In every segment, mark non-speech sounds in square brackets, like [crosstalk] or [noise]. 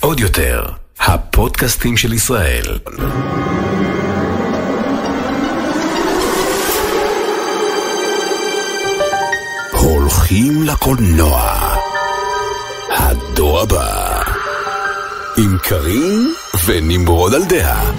עוד יותר, הפודקאסטים של ישראל. הולכים לקולנוע. הדור הבא. עם קארין ונמרוד על דעה.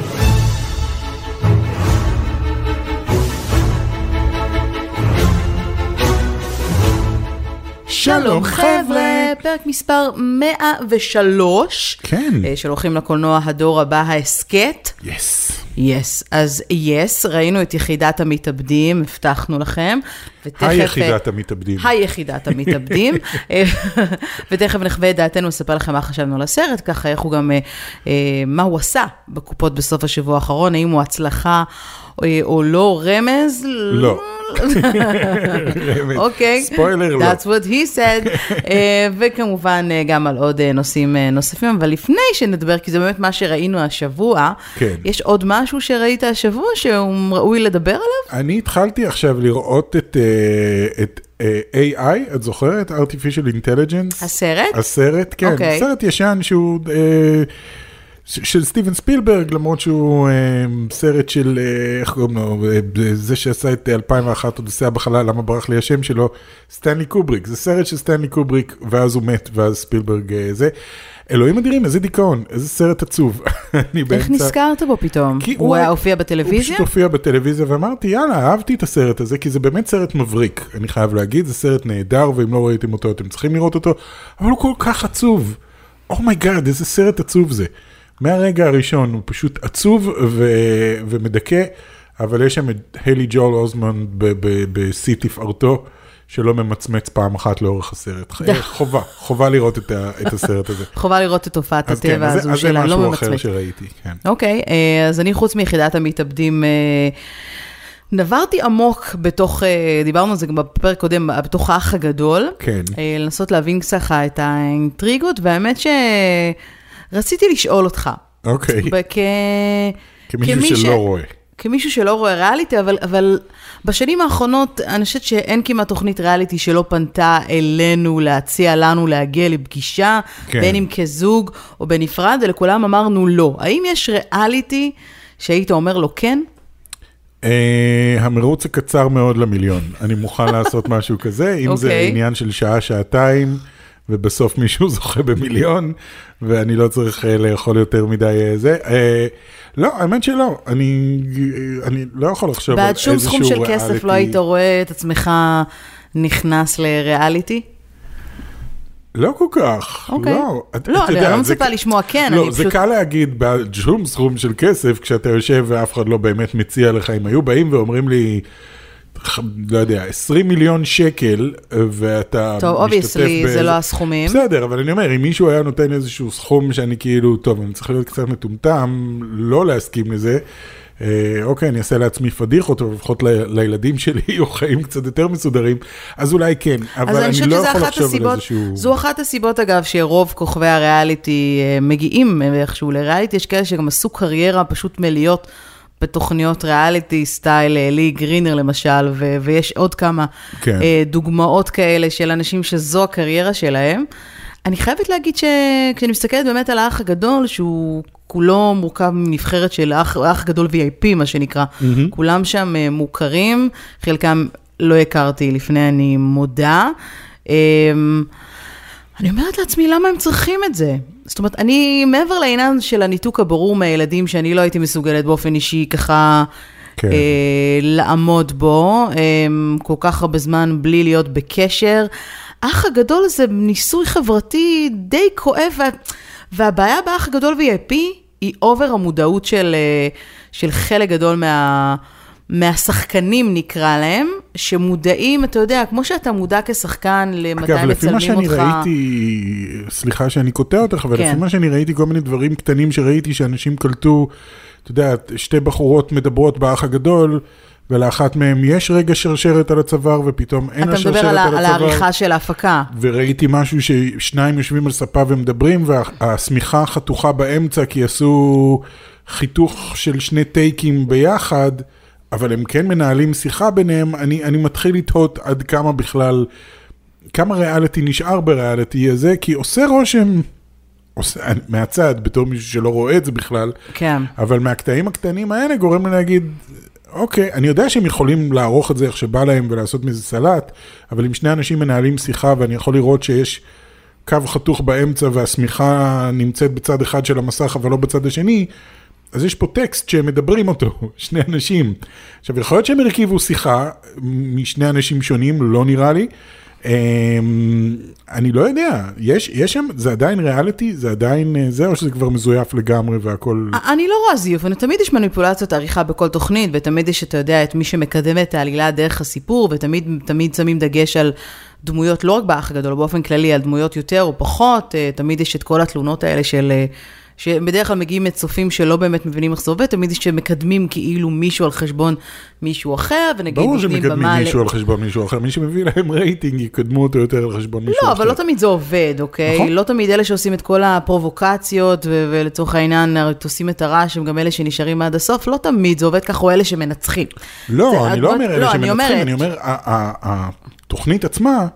שלום חבר'ה, פרק מספר 103. כן. אה, של הולכים לקולנוע הדור הבא, ההסכת. יס. יס, אז יס, ראינו את יחידת המתאבדים, הבטחנו לכם. ותכף... היחידת המתאבדים. היחידת המתאבדים. [laughs] אה, ותכף נחווה את דעתנו, נספר לכם מה חשבנו על הסרט, ככה איך הוא גם, אה, אה, מה הוא עשה בקופות בסוף השבוע האחרון, האם הוא הצלחה אה, או לא, רמז? לא. [laughs] אוקיי. ספוילר, לא. That's what he said. אה, וכמובן אה, גם על עוד אה, נושאים אה, נוספים, אבל לפני שנדבר, כי זה באמת מה שראינו השבוע, כן. יש עוד משהו שראית השבוע שהוא ראוי לדבר עליו? אני התחלתי עכשיו לראות את, אה, את אה, AI, את זוכרת? artificial intelligence? הסרט? הסרט, כן. אוקיי. סרט ישן שהוא... אה, של סטיבן ספילברג, למרות שהוא אה, סרט של, אה, איך קוראים לו, אה, זה שעשה את 2001 אודיסאה בחלל, למה ברח לי השם שלו? סטנלי קובריק. זה סרט של סטנלי קובריק, ואז הוא מת, ואז ספילברג אה, זה. אלוהים אדירים, איזה דיכאון, איזה סרט עצוב. [laughs] אני איך באמצע- נזכרת בו פתאום? הוא היה הופיע הוא בטלוויזיה? פשוט הופיע בטלוויזיה ואמרתי יאללה אהבתי את הסרט הזה כי זה באמת סרט מבריק אני חייב להגיד זה סרט נהדר ואם לא ראיתם אותו אתם צריכים לראות אותו אבל הוא כל כך עצוב. oh my god איזה סרט עצוב זה. מהרגע הראשון הוא פשוט עצוב ו- ומדכא אבל יש שם את היילי ג'ואל אוסמנט בשיא תפארתו. שלא ממצמץ פעם אחת לאורך הסרט. חובה, חובה לראות את ה- את הסרט הזה. [laughs] חובה לראות את תופעת אז כן, הטבע אז זה- הזו אז זה משהו אחר ממצמץ. שראיתי, כן. אוקיי, אה, אז אני חוץ מיחידת המתאבדים, אה, נברתי עמוק בתוך, אה, דיברנו על זה גם בפרק קודם, בתוך האח הגדול. כן. אה, לנסות להבין ככה את האינטריגות, והאמת שרציתי לשאול אותך. אוקיי. בכ... כמישהו כמי שלא רואה. כמישהו שלא רואה ריאליטי, אבל, אבל בשנים האחרונות, אני חושבת שאין כמעט תוכנית ריאליטי שלא פנתה אלינו להציע לנו להגיע לפגישה, כן. בין אם כזוג או בנפרד, ולכולם אמרנו לא. האם יש ריאליטי שהיית אומר לו כן? אה, המרוץ הקצר מאוד למיליון, אני מוכן לעשות משהו כזה, אם זה אוקיי. עניין של שעה, שעתיים, ובסוף מישהו [laughs] זוכה במיליון, ואני לא צריך אה, לאכול יותר מדי אה, זה. אה, לא, האמת שלא, אני אני לא יכול לחשוב על בעד שום איזשהו סכום של ריאליטי. כסף לא היית רואה את עצמך נכנס לריאליטי? לא כל כך, אוקיי. לא. את- לא, אתה אני יודע, לא זה מצפה כ- לשמוע כן, לא, אני זה פשוט- קל להגיד בעד שום סכום של כסף, כשאתה יושב ואף אחד לא באמת מציע לך, אם היו באים ואומרים לי, לא יודע, 20 מיליון שקל, ואתה טוב, משתתף obviously, זה לא הסכומים. בסדר, אבל אני אומר, אם מישהו היה נותן איזשהו סכום שאני כאילו, טוב, אני צריך להיות קצת מטומטם, לא להסכים לזה. אה, אוקיי, אני אעשה לעצמי פדיחות, או לפחות לילדים שלי [laughs] יהיו חיים קצת יותר מסודרים, אז אולי כן, אבל אני אני לא יכול לחשוב על הסיבות, איזשהו... זו אחת הסיבות אגב שרוב כוכבי הריאליטי אה, מגיעים איכשהו לריאליטי, יש כאלה שגם עשו קריירה פשוט מלהיות בתוכניות ריאליטי סטייל אה, לי גרינר למשל, ו- ויש עוד כמה כן. אה, דוגמאות כאלה של אנשים שזו הקריירה שלהם. אני חייבת להגיד שכשאני מסתכלת באמת על האח הגדול, שהוא כולו מורכב מנבחרת של האח, האח גדול VIP, מה שנקרא, כולם שם אה, מוכרים, חלקם לא הכרתי לפני, אני מודה. אמ, אני אומרת לעצמי, למה הם צריכים את זה? זאת אומרת, אני, מעבר לעניין של הניתוק הברור מהילדים, שאני לא הייתי מסוגלת באופן אישי ככה כן. אה, לעמוד בו, אה, כל כך הרבה זמן בלי להיות בקשר. האח הגדול זה ניסוי חברתי די כואב, וה, והבעיה באח הגדול VIP היא אובר המודעות של, אה, של חלק גדול מה... מהשחקנים נקרא להם, שמודעים, אתה יודע, כמו שאתה מודע כשחקן למתי אגב, לפי מה מצלמים שאני אותך. ראיתי, סליחה שאני קוטע אותך, אבל כן. לפי מה שאני ראיתי, כל מיני דברים קטנים שראיתי שאנשים קלטו, אתה יודע, שתי בחורות מדברות באח הגדול, ולאחת מהן יש רגע שרשרת על הצוואר, ופתאום אין לה אתה שרשרת מדבר על על, הצוואר. ה- על העריכה של ההפקה. וראיתי משהו ששניים יושבים על ספה ומדברים, והשמיכה חתוכה באמצע, כי עשו חיתוך של שני טייקים ביחד, אבל הם כן מנהלים שיחה ביניהם, אני, אני מתחיל לתהות עד כמה בכלל כמה ריאליטי נשאר בריאליטי הזה, כי עושה רושם, עושה, מהצד, בתור מישהו שלא רואה את זה בכלל, כן. אבל מהקטעים הקטנים האלה גורם לי להגיד, אוקיי, אני יודע שהם יכולים לערוך את זה איך שבא להם ולעשות מזה סלט, אבל אם שני אנשים מנהלים שיחה ואני יכול לראות שיש קו חתוך באמצע והשמיכה נמצאת בצד אחד של המסך אבל לא בצד השני, אז יש פה טקסט שהם מדברים אותו, [laughs] שני אנשים. עכשיו, יכול להיות שהם הרכיבו שיחה משני אנשים שונים, לא נראה לי. אמ, אני לא יודע, יש, שם, זה עדיין ריאליטי? זה עדיין אה, זה, או שזה כבר מזויף לגמרי והכל... אני לא רואה זיוף, אני תמיד יש מניפולציות עריכה בכל תוכנית, ותמיד יש, אתה יודע, את מי שמקדם את העלילה דרך הסיפור, ותמיד תמיד שמים דגש על דמויות, לא רק באח הגדול, באופן כללי, על דמויות יותר או פחות, אה, תמיד יש את כל התלונות האלה של... שבדרך כלל מגיעים מצופים שלא באמת מבינים איך זה עובד, תמיד שמקדמים כאילו מישהו על חשבון מישהו אחר, ונגיד ברור שמקדמים במה ל- מישהו על חשבון מישהו אחר, מי שמביא להם רייטינג יקדמו אותו יותר על חשבון מישהו אחר. לא, אבל לא תמיד זה עובד, אוקיי? נכון. לא תמיד אלה שעושים את כל הפרובוקציות, ולצורך העניין עושים את הרעש, הם גם אלה שנשארים עד הסוף, לא תמיד זה עובד ככה, או אלה שמנצחים. לא, אני לא אומר לא, אלה אני שמנצחים, אני אומר, התוכנית עצמה,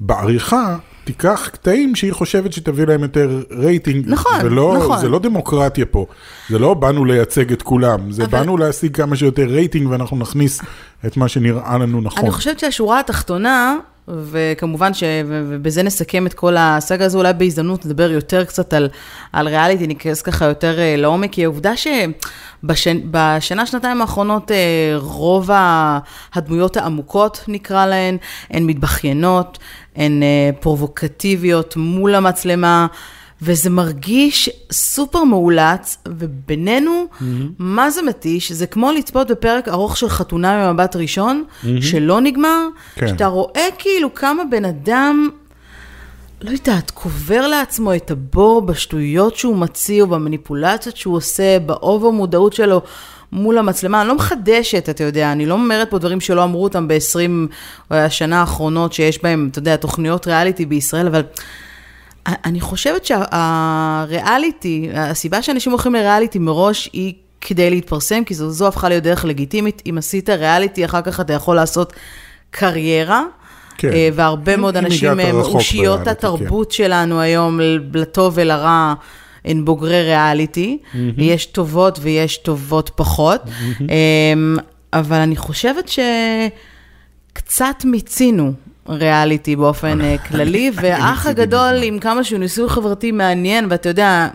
בעריכה, תיקח קטעים שהיא חושבת שתביא להם יותר רייטינג. נכון, ולא, נכון. זה לא דמוקרטיה פה. זה לא באנו לייצג את כולם, זה אבל- באנו להשיג כמה שיותר רייטינג ואנחנו נכניס את מה שנראה לנו נכון. אני חושבת שהשורה התחתונה, וכמובן ש... ובזה נסכם את כל הסאגה הזו, אולי בהזדמנות נדבר יותר קצת על, על ריאליטי, ניכנס ככה יותר אה, לעומק, כי העובדה שבשנה, שנתיים האחרונות, אה, רוב הדמויות העמוקות, נקרא להן, הן מתבכיינות, הן אה, פרובוקטיביות מול המצלמה. וזה מרגיש סופר מאולץ, ובינינו, mm-hmm. מה זה מתיש? זה כמו לצפות בפרק ארוך של חתונה ממבט ראשון, mm-hmm. שלא נגמר, כן. שאתה רואה כאילו כמה בן אדם, לא יודעת, קובר לעצמו את הבור בשטויות שהוא מציא, או במניפולציות שהוא עושה, באובר מודעות שלו. מול המצלמה, אני לא מחדשת, אתה יודע, אני לא אומרת פה דברים שלא אמרו אותם ב-20 השנה האחרונות, שיש בהם, אתה יודע, תוכניות ריאליטי בישראל, אבל אני חושבת שהריאליטי, הסיבה שאנשים הולכים לריאליטי מראש היא כדי להתפרסם, כי זו, זו הפכה להיות דרך לגיטימית. אם עשית ריאליטי, אחר כך אתה יכול לעשות קריירה. כן. אה, והרבה אם- מאוד אם אנשים הם רחוק אושיות בריאליטי, התרבות שלנו היום, לטוב ולרע, הן בוגרי ריאליטי. יש טובות ויש טובות פחות. אמ, אבל אני חושבת שקצת מיצינו. ריאליטי באופן אה, כללי, והאח הגדול. עם כמה שהוא ניסוי חברתי מעניין, ואתה יודע,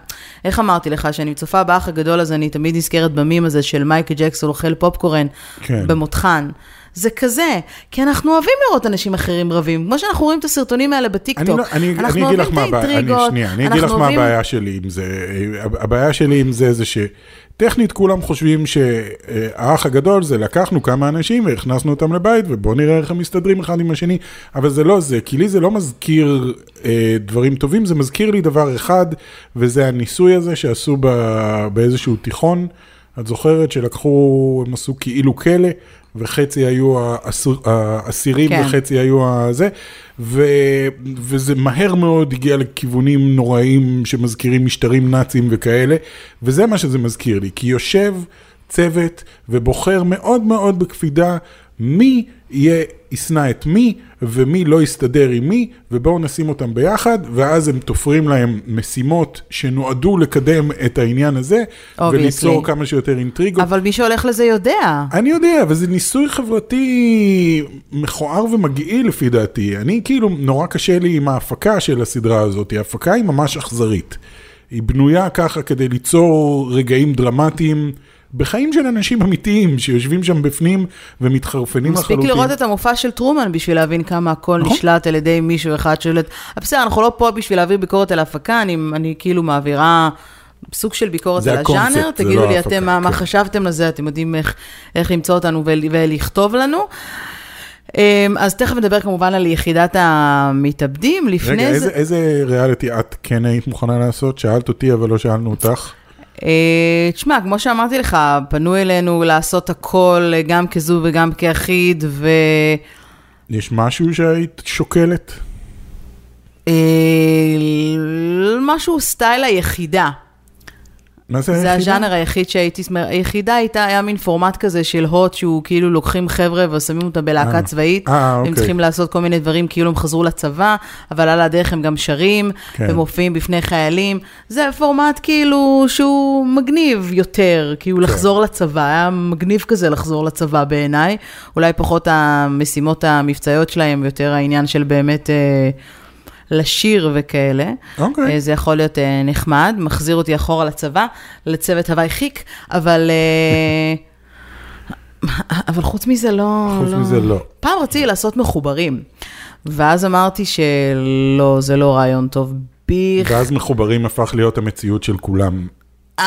איך אמרתי לך, שאני צופה באח הגדול הזה, אני תמיד נזכרת במים הזה של מייקל ג'קסון אוכל פופקורן כן. במותחן. זה כזה, כי אנחנו אוהבים לראות אנשים אחרים רבים, כמו שאנחנו רואים את הסרטונים האלה בטיקטוק. אני, לא, אני, אנחנו אני אגיד לך אוהבים מה את הבעיה, אני, האינטריגות, שנייה, אני אגיד אנחנו לך מה אוהבים- הבעיה שלי עם זה. הבעיה שלי עם זה זה שטכנית כולם חושבים שהאח הגדול זה לקחנו כמה אנשים והכנסנו אותם לבית ובואו נראה איך הם מסתדרים אחד עם השני, אבל זה לא זה, כי לי זה לא מזכיר אה, דברים טובים, זה מזכיר לי דבר אחד, וזה הניסוי הזה שעשו ב, באיזשהו תיכון. את זוכרת שלקחו, הם עשו כאילו כלא, וחצי היו האסירים כן. וחצי היו הזה, ו, וזה מהר מאוד הגיע לכיוונים נוראים שמזכירים משטרים נאציים וכאלה, וזה מה שזה מזכיר לי, כי יושב צוות ובוחר מאוד מאוד בקפידה מי יהיה, ישנא את מי, ומי לא יסתדר עם מי, ובואו נשים אותם ביחד, ואז הם תופרים להם משימות שנועדו לקדם את העניין הזה, Obviously. וליצור כמה שיותר אינטריגות. אבל מי שהולך לזה יודע. אני יודע, אבל זה ניסוי חברתי מכוער ומגעיל לפי דעתי. אני כאילו, נורא קשה לי עם ההפקה של הסדרה הזאת. ההפקה היא ממש אכזרית. היא בנויה ככה כדי ליצור רגעים דרמטיים בחיים של אנשים אמיתיים שיושבים שם בפנים ומתחרפנים מספיק לחלוטין. לראות את המופע של טרומן בשביל להבין כמה הכל נכון. נשלט על ידי מישהו אחד שולט. אבל בסדר, אנחנו לא פה בשביל להעביר ביקורת על ההפקה, אני, אני כאילו מעבירה סוג של ביקורת על הקונספט, הז'אנר. תגידו לא לי אתם מה, מה כן. חשבתם על זה, אתם יודעים איך, איך למצוא אותנו ול, ולכתוב לנו. אמ, אז תכף נדבר כמובן על יחידת המתאבדים. לפני רגע, זה... איזה, איזה ריאליטי את כן היית מוכנה לעשות? שאלת אותי, אבל לא שאלנו אותך. אה, תשמע, כמו שאמרתי לך, פנו אלינו לעשות הכל, אה, גם כזו וגם כאחיד, ו... יש משהו שהיית שוקלת? אה, משהו סטייל היחידה. מה זה זה היחידה? הז'אנר היחיד שהייתי, היחידה הייתה, היה מין פורמט כזה של הוט, שהוא כאילו לוקחים חבר'ה ושמים אותם בלהקה אה. צבאית. אה, הם אוקיי. צריכים לעשות כל מיני דברים כאילו הם חזרו לצבא, אבל על הדרך הם גם שרים, כן. ומופיעים בפני חיילים. זה פורמט כאילו שהוא מגניב יותר, כאילו כן. לחזור לצבא, היה מגניב כזה לחזור לצבא בעיניי. אולי פחות המשימות המבצעיות שלהם, יותר העניין של באמת... אה, לשיר וכאלה. אוקיי. אה, זה יכול להיות אה, נחמד, מחזיר אותי אחורה לצבא, לצוות הוואי חיק, אבל... אה, [laughs] אבל חוץ מזה לא... חוץ מזה לא. פעם רציתי לעשות מחוברים, ואז אמרתי שלא, זה לא רעיון טוב. ביך. ואז מחוברים הפך להיות המציאות של כולם. [laughs]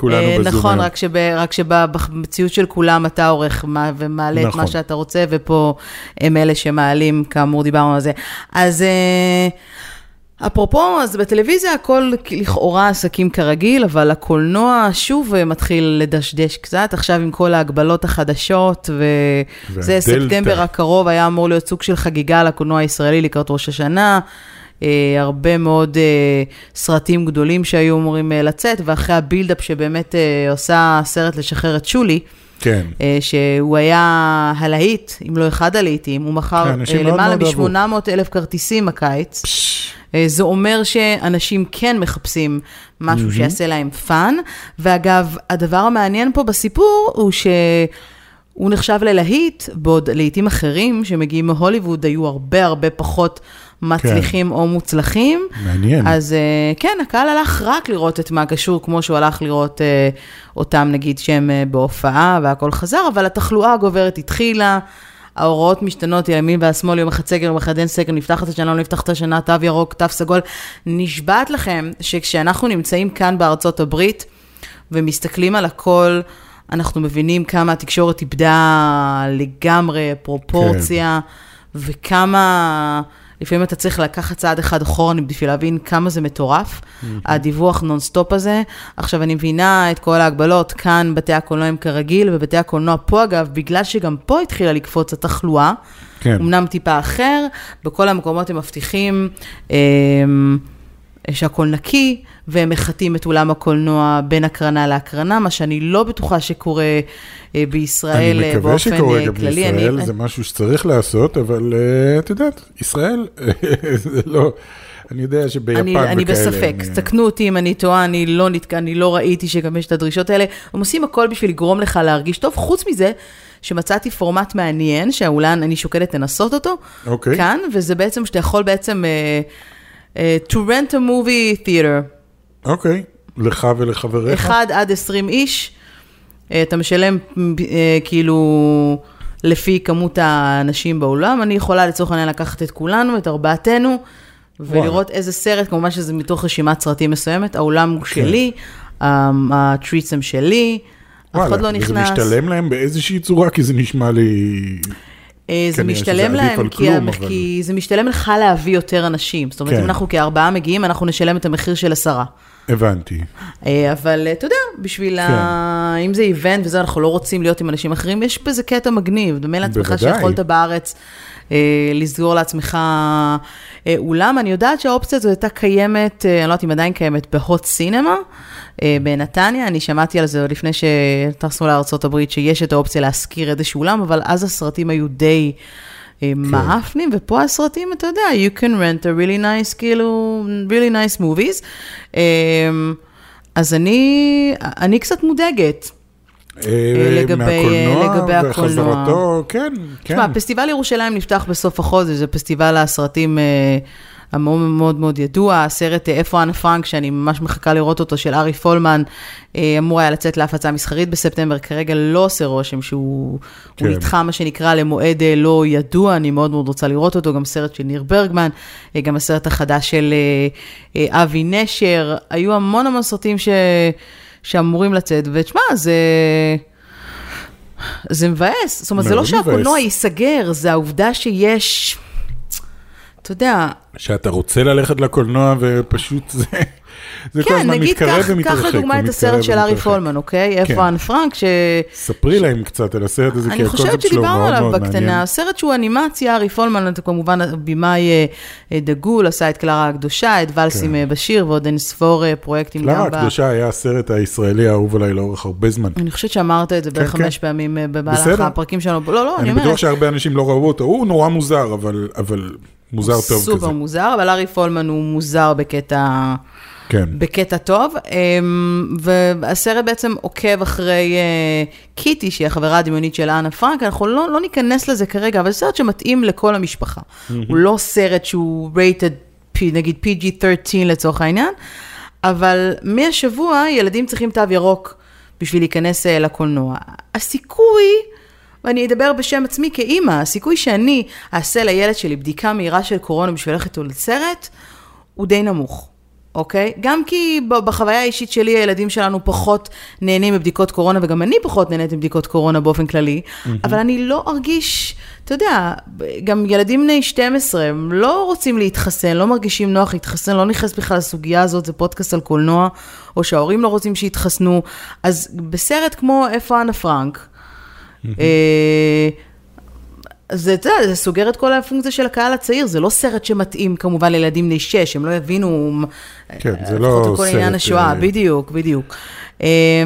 כולנו אה, בזום נכון. רק, שב, רק שבמציאות של כולם אתה עורך מה, ומעלה את נכון. מה שאתה רוצה, ופה הם אלה שמעלים, כאמור דיברנו על זה. אז אה, אפרופו, אז בטלוויזיה הכל לכאורה עסקים כרגיל, אבל הקולנוע שוב אה, מתחיל לדשדש קצת, עכשיו עם כל ההגבלות החדשות, וזה. ספטמבר הקרוב היה אמור להיות סוג של חגיגה לקולנוע הישראלי לקראת ראש השנה. אה, הרבה מאוד אה, סרטים גדולים שהיו אמורים אה, לצאת, ואחרי הבילדאפ שבאמת עושה סרט לשחרר את שולי, כן. שהוא היה הלהיט, אם לא אחד הלהיטים, הוא מכר כן, למעלה מאוד אהבו. מ-800 אלף כרטיסים הקיץ. אה, זה אומר שאנשים כן מחפשים משהו שיעשה להם fun. ואגב, הדבר המעניין פה בסיפור הוא שהוא נחשב ללהיט, בעוד להיטים אחרים שמגיעים מהוליווד היו הרבה הרבה פחות מצליחים או מוצלחים. מעניין. אז אה, כן, הקהל הלך רק לראות את מה קשור, כמו שהוא הלך לראות אה, אותם, נגיד, שהם אה, בהופעה והכל חזר, אבל התחלואה הגוברת התחילה. ההוראות משתנות, הימין והשמאל, יום אחד סגר, יום אחד אין סגר, נפתח את השנה, לא נפתח את השנה, תו ירוק, תו סגול. נשבעת לכם שכשאנחנו נמצאים כאן בארצות הברית ומסתכלים על הכל, אנחנו מבינים כמה התקשורת איבדה לגמרי פרופורציה, וכמה... לפעמים אתה צריך לקחת צעד אחד אחורה בשביל להבין כמה זה מטורף, הדיווח נונסטופ הזה. עכשיו, אני מבינה את כל ההגבלות, כאן בתי הקולנוע הם כרגיל, ובתי הקולנוע פה, אגב, בגלל שגם פה התחילה לקפוץ התחלואה, כן. אמנם טיפה אחר, בכל המקומות הם מבטיחים אה, שהכל נקי, והם מחטאים את אולם הקולנוע בין הקרנה להקרנה, מה שאני לא בטוחה שקורה אה, בישראל אני אה, מקווה באופן שקורה אה, גם כללי. בישראל, אני- זה משהו שצריך לעשות, אבל אה, את יודעת, ישראל, [laughs] זה לא, אני יודע שביפן אני, וכאלה. אני בספק, אה, תקנו אותי אם אני טועה, אני לא, נתק... אני לא ראיתי שגם יש את הדרישות האלה. הם עושים הכל בשביל לגרום לך להרגיש טוב, חוץ מזה שמצאתי פורמט מעניין, שאולי אני שוקלת לנסות אותו, אוקיי. כאן, וזה בעצם שאתה יכול בעצם uh, to rent a movie theater, אוקיי, לך ולחבריך. אחד עד 20 איש, uh, אתה משלם uh, כאילו לפי כמות האנשים באולם, אני יכולה לצורך העניין לקחת את כולנו, את ארבעתנו, ולראות איזה סרט, כמובן שזה מתוך רשימת סרטים מסוימת, האולם הוא שלי, הטריטס הם שלי, אף אחד כן. לא וזה נכנס. משתלם להם באיזושהי צורה, כי זה נשמע לי... אה, זה משתלם להם, כי, כלום, המח- אבל- כי זה משתלם לך להביא יותר אנשים. זאת אומרת, כן. אם אנחנו כארבעה מגיעים, אנחנו נשלם את המחיר של עשרה. הבנתי. אה, אבל אה, אתה יודע, בשביל כן. ה... אם זה איבנט וזה, אנחנו לא רוצים להיות עם אנשים אחרים, יש בזה קטע מגניב. דומה לעצמך בוודאי. שיכולת בארץ אה, לסגור לעצמך אה, אולם. אני יודעת שהאופציה הזו הייתה קיימת, אה, אני לא יודעת אם עדיין קיימת, בהוט סינמה. אה, בנתניה, אני שמעתי על זה עוד לפני שטסנו לארה"ב, שיש את האופציה להשכיר איזשהו אולם, אבל אז הסרטים היו די אה, מאפנים, ופה הסרטים, אתה יודע, you can rent a really nice, כאילו, really nice movies. אה, אז אני, אני קצת מודאגת. אה, לגבי- מהקולנוע לגבי הקולנוע. וחזרתו, כן, כן. תשמע, פסטיבל ירושלים נפתח בסוף החודש, זה פסטיבל הסרטים אה, המאוד מאוד מאוד ידוע. הסרט אה, איפה אנה פרנק, שאני ממש מחכה לראות אותו, של ארי פולמן, אה, אמור היה לצאת להפצה מסחרית בספטמבר, כרגע לא עושה רושם שהוא כן. נדחה, מה שנקרא, למועד אה, לא ידוע, אני מאוד מאוד רוצה לראות אותו, גם סרט של ניר ברגמן, אה, גם הסרט החדש של אה, אה, אבי נשר, היו המון המון סרטים ש... שאמורים לצאת, ותשמע, זה... זה מבאס, זאת אומרת, זה לא שהקולנוע. ייסגר, זה העובדה שיש, אתה יודע, שאתה רוצה ללכת לקולנוע ופשוט זה... זה כל כן, הזמן נגיד, מתקרב ומתרחק. קח לדוגמה את הסרט של ארי. פולמן, אוקיי? איפה כן. אן פרנק, ש... ספרי להם קצת על הסרט הזה, כי אני חושבת הקונספט שלו שדיברנו מאוד עליו מאוד מעניין. בקטנה. הסרט שהוא אנימציה, ארי פולמן, אתה כמובן במאי אה, אה, דגול, עשה את קלרה הקדושה, את ולסים כן. אה, בשיר ועוד אין ספור פרויקטים קלרה גם ב... הקדושה היה הסרט הישראלי האהוב עליי לאורך הרבה זמן. אני חושבת שאמרת את זה בערך כן, חמש כן. פעמים במהלך. הפרקים שלנו. לא, לא, אני אני אומרת. בטוח שהרבה אנשים לא ראו אותו, הוא נורא מוזר, אבל- אבל מוזר טוב כזה. סופר מוזר, אבל ארי פולמן הוא מוזר בקטע, כן. בקטע טוב. אמ, והסרט בעצם עוקב אחרי אה, קיטי, שהיא החברה הדמיונית של אנה פרנק. אנחנו לא, לא ניכנס לזה כרגע, אבל זה סרט שמתאים לכל המשפחה. הוא לא סרט שהוא rated, נגיד PG-13 לצורך העניין, אבל מהשבוע ילדים צריכים תו ירוק בשביל להיכנס אה, לקולנוע. הסיכוי... ואני אדבר בשם עצמי כאימא, הסיכוי שאני אעשה לילד שלי בדיקה מהירה של קורונה בשביל ללכת לסרט, הוא די נמוך, אוקיי? גם כי בחוויה האישית שלי הילדים שלנו פחות נהנים מבדיקות קורונה, וגם אני פחות נהנית מבדיקות קורונה באופן כללי, אבל אני לא ארגיש, אתה יודע, גם ילדים בני 12, הם לא רוצים להתחסן, לא מרגישים נוח להתחסן, לא נכנס בכלל לסוגיה הזאת, זה פודקאסט על קולנוע, או שההורים לא רוצים שיתחסנו, אז בסרט כמו איפה אנה פרנק, אה, זה, אתה יודע, זה סוגר את כל הפונקציה של הקהל הצעיר, זה לא סרט שמתאים כמובן לילדים בני שש, הם לא יבינו, כן, אה, זה לפחות לא על כל סרט, עניין השואה, אה, בדיוק, בדיוק. אה,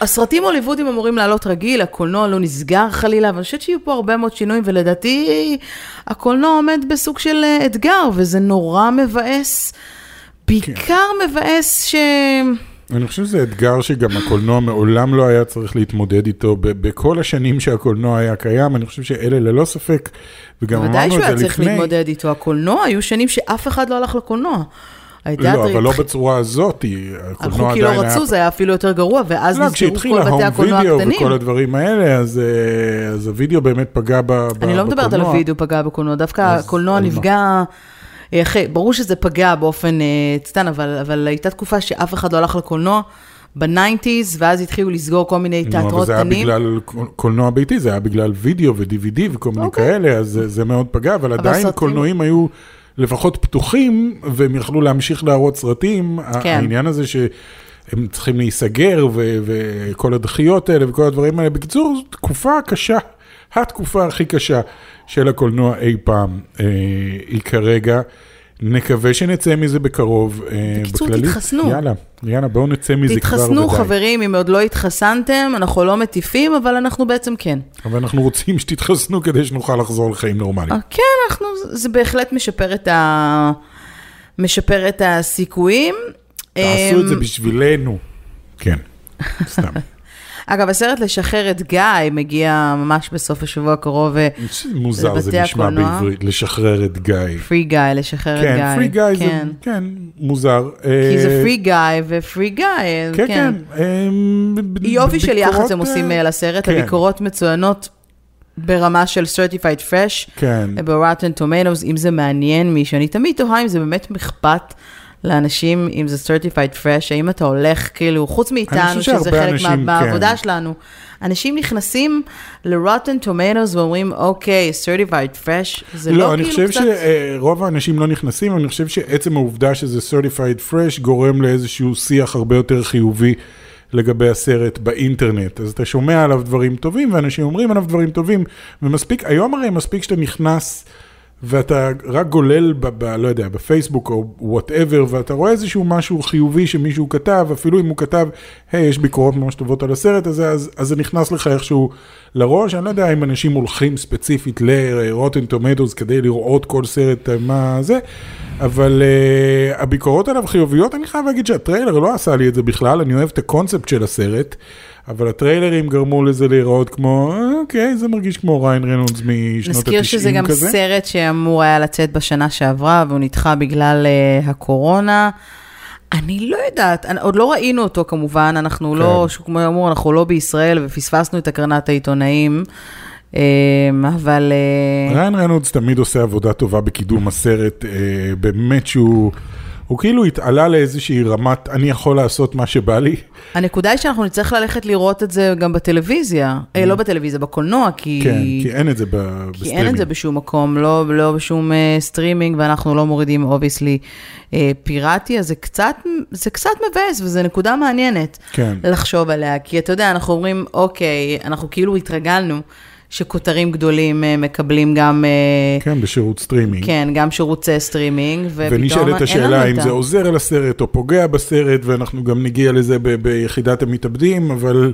הסרטים ההוליוודים אמורים לעלות רגיל, הקולנוע לא נסגר חלילה, אבל אני חושבת שיהיו פה הרבה מאוד שינויים, ולדעתי הקולנוע עומד בסוג של אה, אתגר, וזה נורא מבאס. בעיקר מבאס ש... אני חושב שזה אתגר שגם הקולנוע מעולם לא היה צריך להתמודד איתו. בכל השנים שהקולנוע היה קיים, אני חושב שאלה ללא ספק, וגם בוודאי אמרנו שהוא את היה זה צריך לפני. להתמודד איתו. הקולנוע, היו שנים שאף אחד לא הלך לקולנוע. לא, אבל לא בצורה הזאת. הלכו הקולנוע כי לא עדיין היה רצו, זה היה אפילו יותר גרוע, ואז לא, נסגרו כשהתחיל כל בתי ההום הקולנוע הקטנים. וכל הדברים האלה, אז, אה, אז הוידאו באמת פגע ב- ב- בקולנוע. אני לא מדברת על הוידאו פגע בקולנוע, דווקא הקולנוע מה? אה, אחרי, ברור שזה פגע באופן אה, צטן, אבל, אבל הייתה תקופה שאף אחד לא הלך לקולנוע ב nineties, ואז התחילו לסגור כל מיני נו, אבל תיאטרות זה היה קטנים. בגלל קול- קולנוע ביתי, זה היה בגלל וידאו ו-DVD וכל מיני אוקיי. כאלה, אז זה- זה מאוד פגע, אבל עדיין סרטים- קולנועים היו לפחות פתוחים, והם יכלו להמשיך להראות סרטים. כן. העניין הזה שהם צריכים להיסגר, וכל הדחיות האלה וכל הדברים האלה. בקיצור, זו תקופה קשה, התקופה הכי קשה של הקולנוע אי פעם, אה, היא כרגע. נקווה שנצא מזה בקרוב. אה, בקיצור, בכללית. תתחסנו. יאללה, יאללה, בואו נצא מזה כבר תתחסנו. חברים, אם עוד לא התחסנתם, אנחנו לא מטיפים, אבל אנחנו בעצם כן. אבל אנחנו רוצים שתתחסנו כדי שנוכל לחזור לחיים נורמליים. אה, כן, אנחנו, זה בהחלט משפר את, ה... משפר את הסיכויים. תעשו את זה אמ, בשבילנו. כן, סתם. [laughs] אגב, הסרט לשחרר את גיא מגיע ממש בסוף השבוע הקרוב, מוזר לבתי זה נשמע הקולנוע. בעברית, לשחרר את גיא. פרי גיא, לשחרר את גיא. כן, פרי גיא זה, כן. כן, מוזר. כי זה אה, פרי גיא ופרי גיא, כן, כן. אמ, ב- יופי של יח"צ הם עושים אה, אה, לסרט, כן. הביקורות מצוינות ברמה של certified fresh, כן. ב-Rotten Tomatoes, אם זה מעניין מישהו, אני תמיד תוהה אם זה באמת אכפת לאנשים, אם זה certified fresh, האם אתה הולך, כאילו, חוץ מאיתנו, שזה חלק אנשים, מה- כן. מהעבודה שלנו, אנשים נכנסים ל-Rotten Tomatoes ואומרים, אוקיי, certified fresh, זה לא, לא, אני כאילו חושב קצת... שרוב האנשים לא נכנסים, אני חושב שעצם העובדה שזה certified fresh גורם לאיזשהו שיח הרבה יותר חיובי לגבי הסרט באינטרנט. אז אתה שומע עליו דברים טובים, ואנשים אומרים עליו דברים טובים, ומספיק, היום הרי מספיק שאתה נכנס ואתה רק גולל, ב, ב, לא יודע, בפייסבוק או whatever, ואתה רואה איזשהו משהו חיובי שמישהו כתב, אפילו אם הוא כתב, היי, יש ביקורות ממש טובות על הסרט הזה, אז, אז זה נכנס לך איכשהו לראש. אני לא יודע אם אנשים הולכים ספציפית ל-Rotten Tomatoes כדי לראות כל סרט, אה, מה זה, אבל אה, הביקורות עליו חיוביות, אני חייב להגיד שהטריילר לא עשה לי את זה בכלל, אני אוהב את הקונספט של הסרט. אבל הטריילרים גרמו לזה להיראות כמו, "אה, אוקיי, זה מרגיש כמו ריאן ריינולדס משנות ה-90 כזה. נזכיר שזה גם סרט שאמור היה לצאת בשנה שעברה, והוא נדחה בגלל uh, הקורונה. אני לא יודעת, עוד לא ראינו אותו כמובן, אנחנו כן. לא, כמו שאמרו, אנחנו לא בישראל ופספסנו את הקרנת העיתונאים, um, אבל... uh, ריין רנולדס תמיד עושה עבודה טובה בקידום הסרט, אה, באמת שהוא הוא כאילו התעלה לאיזושהי רמת, אני יכול לעשות מה שבא לי. הנקודה היא שאנחנו נצטרך ללכת לראות את זה גם בטלוויזיה, אה, לא בטלוויזיה, בקולנוע, כי... כן, כי אין את זה ב- כי אין את זה בסטרימינג. בשום מקום, לא, לא בשום אה, סטרימינג, ואנחנו לא מורידים obviously אה, פיראטי, אז זה קצת, זה קצת מבאס, וזו נקודה מעניינת כן. לחשוב עליה. כי אתה יודע, אנחנו אומרים, אוקיי, אנחנו כאילו התרגלנו שכותרים גדולים אה, מקבלים גם, אה, כן, בשירות סטרימינג. כן, גם שירותי סטרימינג, ופתאום ונשאלת השאלה אם. זה עוזר לסרט או פוגע בסרט, ואנחנו גם נגיע לזה ב- ביחידת המתאבדים, אבל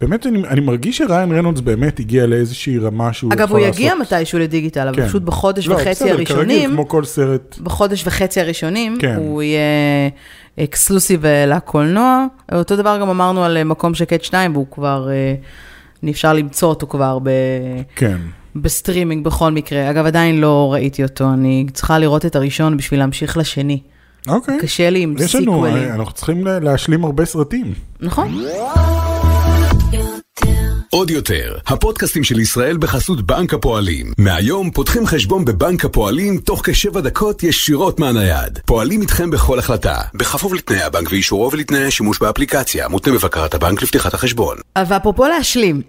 באמת אני, אני מרגיש שריאן ריינולדס באמת הגיע לאיזושהי רמה שהוא אגב, יכול הוא לעשות. יגיע מתישהו לדיגיטל, אבל כן. פשוט בחודש לא, וחצי בסדר, כרגיל, הראשונים, כמו כל סרט. בחודש וחצי הראשונים, כן. הוא יהיה exclusive אה, לקולנוע. אותו דבר גם אמרנו על אה, מקום שקט 2, והוא כבר, אה, אפשר למצוא אותו כבר ב... כן. בסטרימינג בכל מקרה. אגב, עדיין לא ראיתי אותו, אני צריכה לראות את הראשון בשביל להמשיך לשני. אוקיי. קשה לי עם יש לנו, סיקוולים. אנחנו צריכים לה- להשלים הרבה סרטים. נכון? עוד יותר, הפודקאסטים של ישראל בחסות בנק הפועלים. מהיום פותחים חשבון בבנק הפועלים תוך כשבע דקות ישירות מהנייד. פועלים איתכם בכל החלטה, בכפוף לתנאי הבנק ואישורו ולתנאי השימוש באפליקציה, מותנה בבקרת הבנק לפתיחת החשבון. ואפרופו להשלים,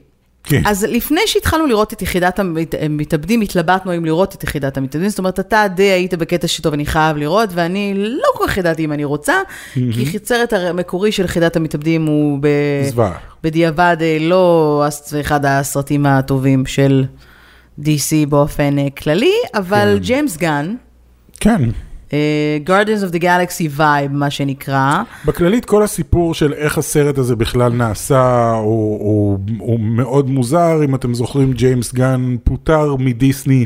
כן. אז לפני שהתחלנו לראות את יחידת המת- המתאבדים, התלבטנו אם לראות את יחידת המתאבדים, זאת אומרת, אתה די היית בקטע שטוב, אני חייב לראות, ואני לא כל כך ידעתי אם אני רוצה, כי הסרט המקורי של יחידת המתאבדים הוא ב... זוועה. בדיעבד אה, לא אחד הסרטים הטובים של DC באופן אה, כללי, אבל ג'יימס גן, כן. אה, Guardians of the Galaxy Vibe, מה שנקרא, בכללית כל הסיפור של איך הסרט הזה בכלל נעשה הוא, הוא, הוא מאוד מוזר, אם אתם זוכרים ג'יימס גן פוטר מדיסני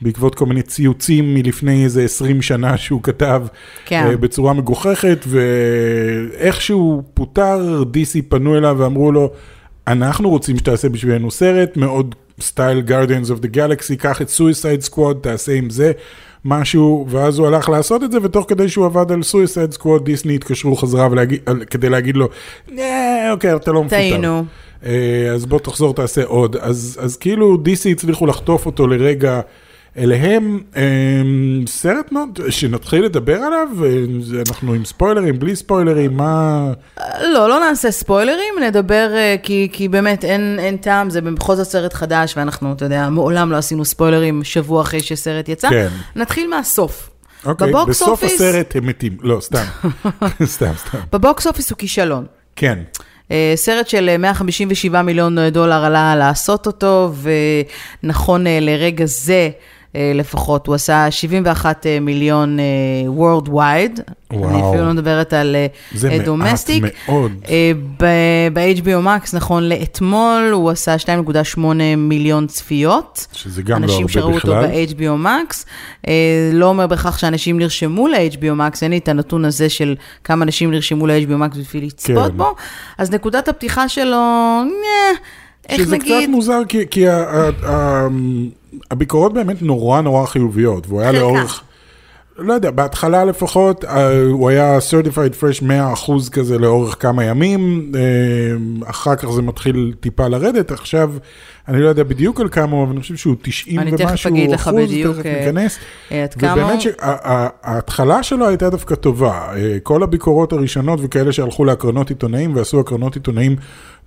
בעקבות כל מיני ציוצים מלפני איזה 20 שנה שהוא כתב כן. אה, בצורה מגוחכת ואיכשהו פוטר דיסי פנו אליו ואמרו לו אנחנו רוצים שתעשה בשבילנו סרט מאוד סטייל Guardians of the Galaxy, קח את Suicide Squad, תעשה עם זה משהו, ואז הוא הלך לעשות את זה, ותוך כדי שהוא עבד על Suicide Squad, דיסני התקשרו חזרה ולהגיד, כדי להגיד לו, "נה, אוקיי, אתה לא מפוטר. טעינו. אה, אז בוא תחזור, תעשה עוד. אז, אז כאילו דיסי הצליחו לחטוף אותו לרגע אליהם. אה, סרט מאוד, שנתחיל לדבר עליו, אה, אנחנו עם ספוילרים, בלי ספוילרים, מה... לא, לא נעשה ספוילרים, נדבר, אה, כי, כי באמת אין, אין טעם, זה בכל זאת סרט חדש, ואנחנו, אתה יודע, מעולם לא עשינו ספוילרים שבוע אחרי שסרט יצא. כן. נתחיל מהסוף. אוקיי, ב box בסוף office- הסרט הם מתים. לא, סתם. [laughs] סתם, סתם. ב box office הוא כישלון. כן. אה, סרט של אה, 157 מיליון דולר עלה לעשות אותו, ונכון לרגע זה, לפחות, הוא עשה 71 אה, מיליון אה, Worldwide. וואו. אני אפילו לא מדברת על זה מעט דומסטיק. מאוד. ב-HBO Max, נכון לאתמול, הוא עשה 2.8 מיליון צפיות. שזה גם לא אנשים הרבה שראו אותו בכלל. ב-HBO Max. אה, לא אומר בהכרח שאנשים נרשמו ל-HBO Max, אין לי את הנתון הזה של כמה אנשים נרשמו ל-HBO Max בשביל לצפות כן. בו. אז נקודת הפתיחה שלו, נה, איך שזה נגיד, קצת מוזר, כי, כי ה, ה, ה, הביקורות באמת נורא נורא חיוביות, והוא היה. לאורך, לא יודע, בהתחלה לפחות, אה, הוא היה certified fresh 100% כזה לאורך כמה ימים, אה, אחר כך זה מתחיל טיפה לרדת, עכשיו, אני לא יודע בדיוק על כמה, אבל אני חושב שהוא 90 אני ומשהו תכף אגיד לך אחוז, בדיוק, תכף אה, ניכנס. עד כמה ובאמת שההתחלה שלו הייתה דווקא טובה. כל הביקורות הראשונות וכאלה שהלכו להקרנות עיתונאים ועשו הקרנות עיתונאים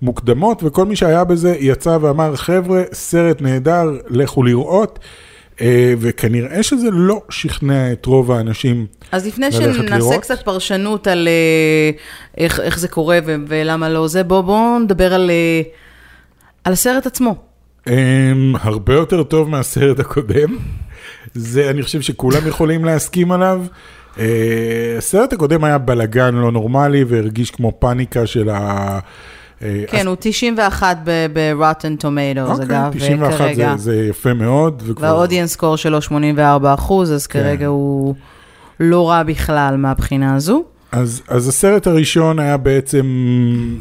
מוקדמות, וכל מי שהיה בזה יצא ואמר, חבר'ה, סרט נהדר, לכו לראות. אה, וכנראה שזה לא שכנע את רוב האנשים. אז לפני ללכת שנעשה לראות. קצת פרשנות על אה, איך, איך זה קורה ו- ולמה לא זה, בואו בוא נדבר על, אה, על הסרט עצמו. אה, הרבה יותר טוב מהסרט הקודם. זה, אני חושב שכולם יכולים להסכים עליו. הסרט הקודם היה בלגן לא נורמלי והרגיש כמו פאניקה של ה... אה, כן, הוא 91 ב-Rotten Tomatoes, אגב, אוקיי, 91 כרגע. זה, זה יפה מאוד. וכבר- והאודיאנס סקור שלו 84 אחוז, אז כן. כרגע הוא לא רע בכלל מהבחינה הזו. אז, אז הסרט הראשון היה בעצם,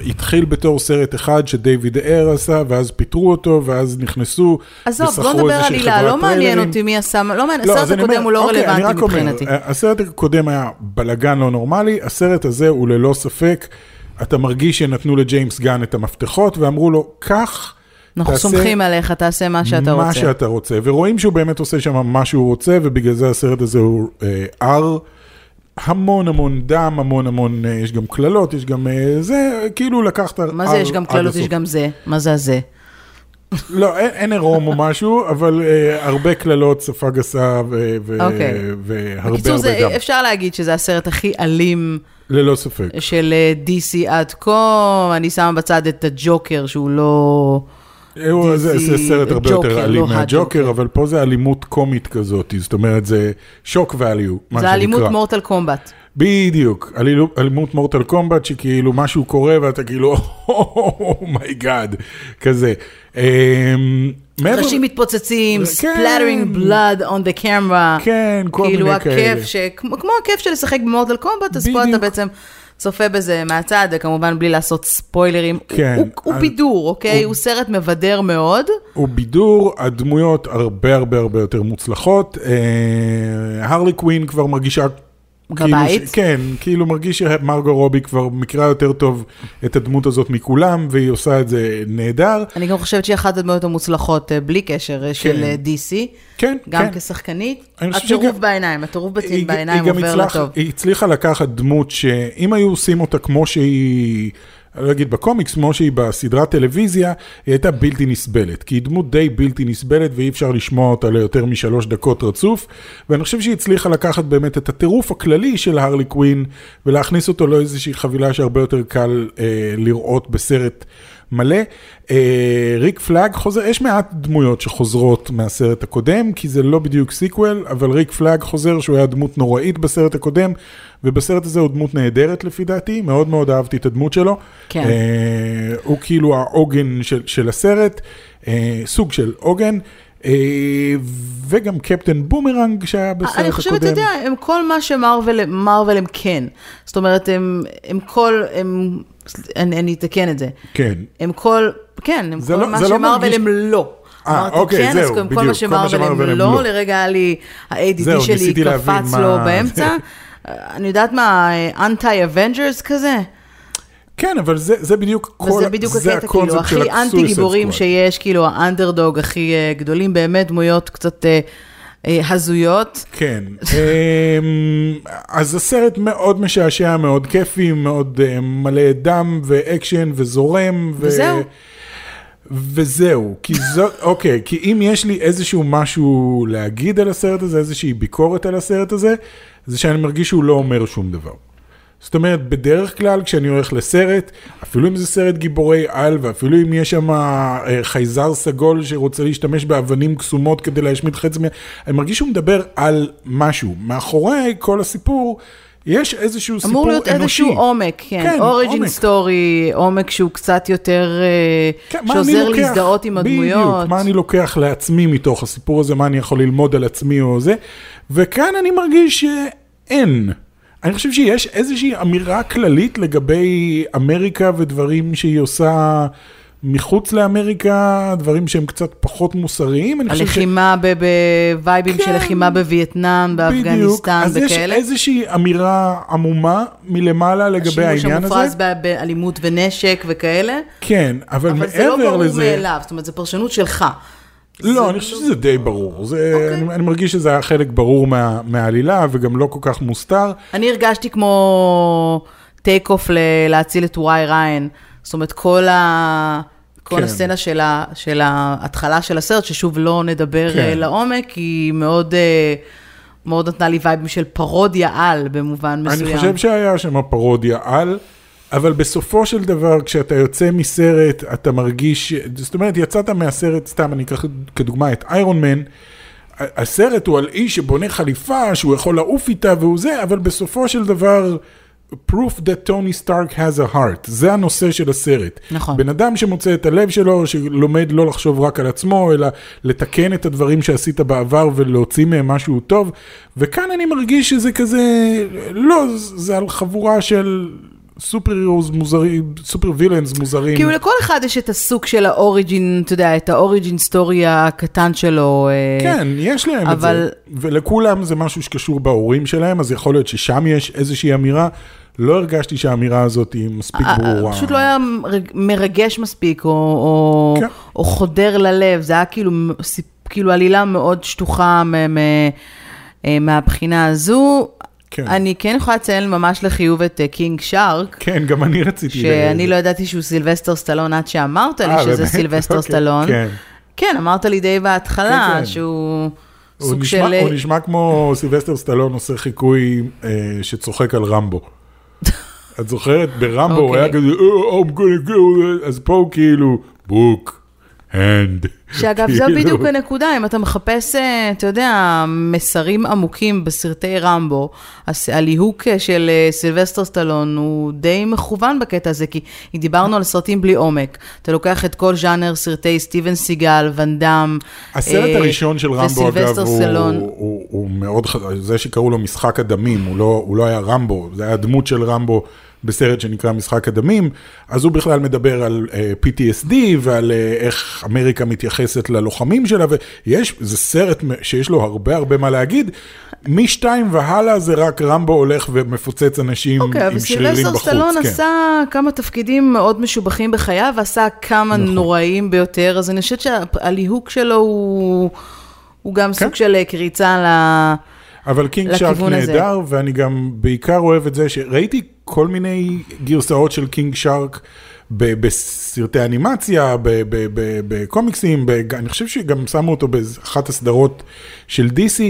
התחיל בתור סרט אחד שדייוויד אר עשה, ואז פיטרו אותו, ואז נכנסו עזוב, בוא נדבר על חברת לא מעניין. אותי מי עשה, לא מעניין, לא, הסרט אז הקודם אומר, הוא לא אוקיי, רלוונטי רק אומר, מבחינתי. הסרט הקודם היה בלגן לא נורמלי, הסרט הזה הוא ללא ספק, אתה מרגיש שנתנו לג'יימס גן את המפתחות ואמרו לו, קח, אנחנו תעשה סומכים עליך, תעשה מה שאתה מה רוצה. שאתה רוצה, ורואים שהוא באמת עושה שם מה שהוא רוצה, ובגלל זה הסרט הזה הוא אה, R, המון המון דם, המון המון, אה, יש גם קללות, יש גם אה, זה, כאילו לקחת... מה זה יש גם קללות. יש גם זה? מה זה הזה? לא, אין, עירום או משהו, אבל אה, הרבה קללות, שפה גסה אוקיי. והרבה בקיצור, הרבה זה- דם, אפשר להגיד שזה הסרט הכי אלים ללא ספק. של אה, DC עד כה. אני שמה בצד את הג'וקר, שהוא לא... הוא- זה, זה סרט הרבה ג'וקר, יותר אלים לא מהג'וקר, הג'וקר. אבל פה זה אלימות קומית כזאת, זאת אומרת זה שוק ואליו, מה זה אלימות שנקרא. מורטל קומבט. בדיוק, אלימות מורטל קומבט, שכאילו משהו קורה ואתה כאילו, Oh my god, כזה. אמ, מעבר- ראשים מתפוצצים, splattering blood on the camera. כן, כל כאילו מיני הכיף, כאלה. ש... כמו, כמו הכיף של לשחק במורטל קומבט, אז פה אתה. בעצם צופה בזה מהצד, וכמובן בלי לעשות ספוילרים. כן. הוא, הוא אז- בידור, אוקיי? הוא סרט מבדר מאוד. הוא בידור, הדמויות הרבה הרבה הרבה יותר מוצלחות. אה, הרלי קווין כבר מרגישה... כאילו בבית? ש- כן, כאילו מרגיש שמרגו רובי כבר מכירה יותר טוב את הדמות הזאת מכולם, והיא עושה את זה נהדר. אני גם חושבת שהיא אחת הדמויות המוצלחות, אה, בלי קשר, אה, של אה, DC. כן, גם כן. כשחקנית. הטירוף שגם- בעיניים, הטירוף בצ- היא- בעיניים עובר לטוב. היא הצליחה לקחת דמות שאם היו עושים אותה כמו שהיא, אני לא אגיד בקומיקס, כמו שהיא בסדרת טלוויזיה, היא הייתה בלתי נסבלת. כי היא דמות די בלתי נסבלת ואי אפשר לשמוע אותה ליותר משלוש דקות רצוף. ואני חושב שהיא הצליחה לקחת באמת את הטירוף הכללי של הרלי קווין ולהכניס אותו לאיזושהי חבילה שהרבה יותר קל אה, לראות בסרט. מלא. אה, ריק פלאג חוזר, יש מעט דמויות שחוזרות מהסרט הקודם, כי זה לא בדיוק sequel, אבל ריק פלאג חוזר שהוא היה דמות נוראית בסרט הקודם, ובסרט הזה הוא דמות נהדרת לפי דעתי, מאוד מאוד אהבתי את הדמות שלו. כן. אה, הוא כאילו העוגן של, של הסרט, אה, סוג של עוגן. אה, וגם קפטן בומרנג שהיה בסרט הקודם. אני חושבת, אתה יודע, הם כל מה שמרוויל מרוויל הם כן. זאת אומרת, הם, הם כל, הם, אני, אני אתקן את זה. כן. הם כל, כן, הם כל לא- מה זה לא הם לא. אה, אוקיי, כן, זהו, בדיוק, מה כל מה שמרוויל שמרוויל הם הם לא, לא. לרגע היה לי, ה-ADD שלי קפץ מה- לו באמצע. [laughs] אני יודעת מה, אנטי אבנג'רס כזה? כן, אבל זה, זה בדיוק כל, וזה בדיוק הקטע, כאילו, הכי אנטי גיבורים. שיש, כאילו, האנדרדוג הכי אה, גדולים, באמת דמויות קצת אה, אה, הזויות. כן, אמ, אז הסרט מאוד משעשע, מאוד כיפי, מאוד אה, מלא דם ואקשן וזורם. ו- וזהו. וזהו, כי זו, [laughs] אוקיי, כי אם יש לי איזשהו משהו להגיד על הסרט הזה, איזושהי ביקורת על הסרט הזה, זה שאני מרגיש שהוא לא אומר שום דבר. זאת אומרת, בדרך כלל כשאני הולך לסרט, אפילו אם זה סרט גיבורי על, ואפילו אם יש שם אה, חייזר סגול שרוצה להשתמש באבנים קסומות כדי להשמיד חצי מה... אני מרגיש שהוא מדבר על משהו. מאחורי כל הסיפור, יש איזשהו סיפור אמור אנושי. להיות איזשהו עומק, כן, כן, אוריג'ין. סטורי, עומק שהוא קצת יותר, אה, כן, שעוזר לוקח- להזדהות עם הדמויות. בדיוק, מה אני לוקח לעצמי מתוך הסיפור הזה, מה אני יכול ללמוד על עצמי או זה, וכאן אני מרגיש שאין. אני חושב שיש איזושהי אמירה כללית לגבי אמריקה ודברים שהיא עושה מחוץ לאמריקה, דברים שהם קצת פחות מוסריים. ש- הלחימה ב- בווייבים של כן, לחימה בווייטנאם, בדיוק, באפגניסטן אז יש וכאלה. איזושהי אמירה עמומה מלמעלה לגבי העניין הזה. המופרז ב- באלימות ונשק וכאלה, כן, אבל, אבל זה לא מעבר ברור לזה... מאליו, זאת אומרת, זו פרשנות שלך. לא, אני חושב שזה די ברור. זה, אוקיי. אני, אני מרגיש שזה היה חלק ברור מה, מהעלילה, וגם לא כל כך מוסתר. אני הרגשתי כמו take off להציל את טוראי ריין. זאת אומרת, כל, ה... כל כן. הסצנה של, ה... של ההתחלה של הסרט, ששוב לא נדבר כן. כן. לעומק, היא מאוד, אה, מאוד נתנה לי וייבים של פרודיה על במובן מסוים. אני חושב שהיה שם פרודיה על, אבל בסופו של דבר, כשאתה יוצא מסרט, אתה מרגיש, זאת אומרת, יצאת מהסרט, סתם, אני אקח כדוגמה את איירון מן, הסרט הוא על איש שבונה חליפה, שהוא יכול לעוף איתה והוא זה, אבל בסופו של דבר, proof that Tony Stark has a heart, זה הנושא של הסרט. נכון. בן אדם שמוצא את הלב שלו, שלומד לא לחשוב רק על עצמו, אלא לתקן את הדברים שעשית בעבר ולהוציא מהם משהו טוב, וכאן אני מרגיש שזה כזה, לא, זה על חבורה של super heroes מוזרים, super villains מוזרים. כאילו לכל אחד יש את הסוג של ה origin, אתה יודע, את ה origin story הקטן שלו. אה, כן, יש להם את זה, אבל- ולכולם זה משהו שקשור בהורים שלהם, אז יכול להיות ששם יש איזושהי אמירה. לא הרגשתי שהאמירה הזאת היא מספיק אה, ברורה. פשוט לא היה מרג- מרגש מספיק, או, או, כן. או חודר ללב, זה היה כאילו, כאילו עלילה מאוד שטוחה אה, מהבחינה הזו. כן. אני כן יכולה לציין ממש לחיוב את אה, קינג שארק, כן, גם אני רציתי... שאני לא ידעתי שהוא סילבסטר סטלון עד שאמרת לי אה, שזה? סילבסטר אוקיי, סטלון. כן. כן, אמרת לי די בהתחלה, כן, כן. שהוא הוא סוג של... הוא נשמע כמו סילבסטר סטלון עושה חיקוי אה, שצוחק על רמבו. את זוכרת? ברמבו הוא היה אוקיי. כזה, "Oh, I'm gonna go, אז פה הוא כאילו, book, hand. שאגב, זו כאילו, בדיוק הנקודה, אם אתה מחפש, אה, אתה יודע, מסרים עמוקים בסרטי רמבו, הליהוק אה, של אה, סילבסטר סטלון הוא די מכוון בקטע הזה, כי אם דיברנו על סרטים בלי עומק, אתה לוקח את כל ז'אנר סרטי סטיבן סיגל, ואן דאם, הסרט אה, הראשון של רמבו, אגב, הוא. הוא, הוא, הוא מאוד זה שקראו לו משחק הדמים, הוא לא, הוא לא היה רמבו, זה היה דמות של רמבו בסרט שנקרא משחק הדמים, אז הוא בכלל מדבר על uh, PTSD ועל uh, איך אמריקה מתייחסת ללוחמים שלה, ויש, זה סרט שיש לו הרבה הרבה מה להגיד. משתיים והלאה זה רק רמבו הולך ומפוצץ אנשים אוקיי, עם אבל שרירים סילבסטר בחוץ. סטלון כן. עשה כמה תפקידים מאוד משובחים בחייו, ועשה כמה נכון. נוראים ביותר, אז אני חושבת שהליהוק שלו הוא... הוא גם כן. סוג של אה, קריצה ל... אבל קינג שארק הזה. נהדר, ואני גם בעיקר אוהב את זה שראיתי כל מיני גרסאות של קינג שארק ב- בסרטי אנימציה, בקומיקסים, אני חושב שגם שמו אותו באחת הסדרות של DC,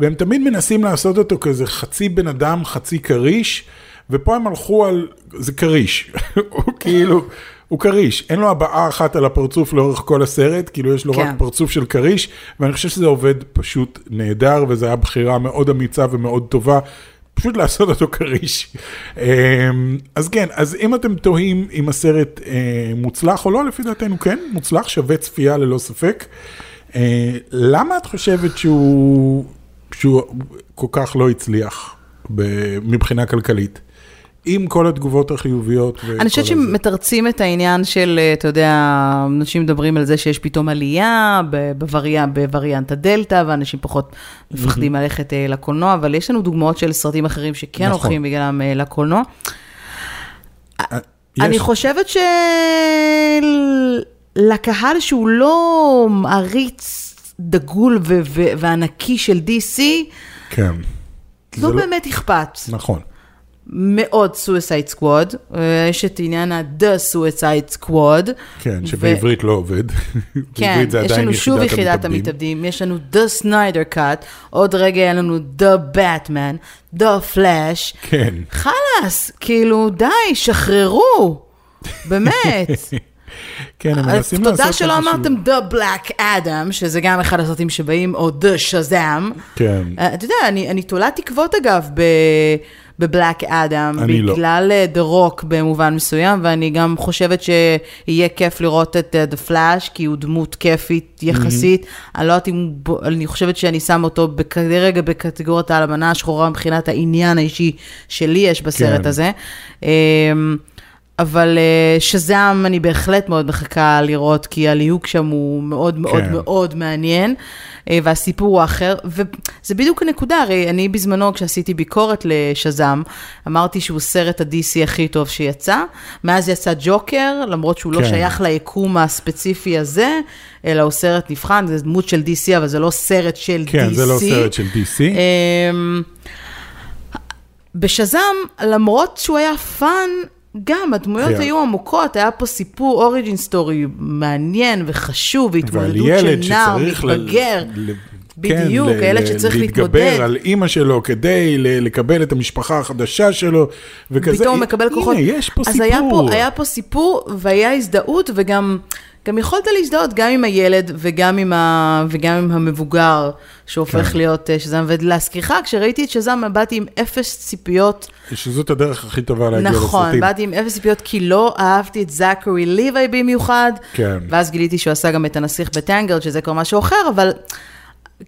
והם תמיד מנסים לעשות אותו כזה חצי בן אדם, חצי כריש, ופה הם הלכו על, זה כריש, [laughs] הוא כאילו... הוא כריש, אין לו הבעה אחת על הפרצוף לאורך כל הסרט, כאילו יש לו כן. רק פרצוף של כריש, ואני חושב שזה עובד פשוט נהדר, וזו הייתה בחירה מאוד אמיצה ומאוד טובה, פשוט לעשות אותו כריש. אמ, אז כן, אז אם אתם תוהים אם הסרט אה, מוצלח או לא, לפי דעתנו כן, מוצלח, שווה צפייה ללא ספק. אה, למה את חושבת שהוא, שהוא כל כך לא הצליח מבחינה כלכלית? עם כל התגובות החיוביות. אני חושבת. שמתרצים את העניין של, אה, אתה יודע, אנשים מדברים על זה שיש פתאום עלייה בווריאנט, בווריאנט הדלתא, ואנשים פחות מפחדים ללכת אה, לקולנוע, אבל יש לנו דוגמאות של סרטים אחרים שכן נכון. הולכים בגללם אה, לקולנוע. אה, אני יש- חושבת שלקהל שהוא לא מעריץ דגול ו- ו- וענקי של DC, כן. לא זה באמת אכפת. נכון. מאוד סויסייד סקווד, יש את עניין ה-The סויסייד סקווד. כן, שבעברית לא עובד. [laughs] כן, יש לנו שוב יחידת. המתאבדים, יש לנו The Snyder Cut, עוד רגע היה לנו The Batman, The Flash. כן. חלאס, כאילו, די, שחררו, באמת. [laughs] כן, הם אז מנסים לעשות תודה שלא אמרתם The Black Adam, שזה גם אחד הסרטים שבאים, או The Shazam. כן. אה, אתה יודע, אני, אני תולה תקוות אגב ב... בבלק אדם, לא. בגלל אה, The Rock במובן מסוים, ואני גם חושבת שיהיה כיף לראות את אה, The Flash, כי הוא דמות כיפית יחסית. אני לא יודעת אם, אני חושבת שאני שם אותו כרגע בקטגוריית האלמנה השחורה מבחינת העניין האישי שלי יש בסרט כן. הזה. אבל אה, שזאם אני בהחלט מאוד מחכה לראות, כי הליהוק שם הוא מאוד מאוד כן. מאוד מעניין, אה, והסיפור הוא אחר, וזה בדיוק הנקודה, הרי אני בזמנו, כשעשיתי ביקורת לשזאם, אמרתי שהוא סרט ה-DC הכי טוב שיצא, מאז יצא ג'וקר, למרות שהוא לא כן. שייך ליקום הספציפי הזה, אלא הוא סרט נבחן, זה דמות של DC, אבל זה לא סרט של כן, DC. זה לא סרט של DC. אמ, בשזאם, למרות שהוא היה fun, גם הדמויות היה. היו עמוקות, היה פה סיפור origin story מעניין וחשוב, והתמודדות של נער מתבגר. ל- בדיוק, כן, הילד שצריך להתגבר להתמודד. על אימא שלו כדי לקבל את המשפחה החדשה שלו, וכזה. פתאום הוא מקבל כוחות. הנה, יש פה אז סיפור. היה פה, היה פה סיפור והיה הזדהות, וגם גם יכולת להזדהות גם עם הילד וגם עם, ה, וגם עם המבוגר, שהופך כן. להיות אה, שזם. ולהזכירך, כשראיתי את שזם, באתי עם אפס ציפיות. שזאת הדרך הכי טובה להגיע נכון, לסרטים. באתי עם אפס ציפיות, כי לא אהבתי את זכרי ליווי במיוחד. כן. ואז גיליתי שהוא עשה גם את הנסיך בטנגרד, שזה כבר משהו אחר, אבל...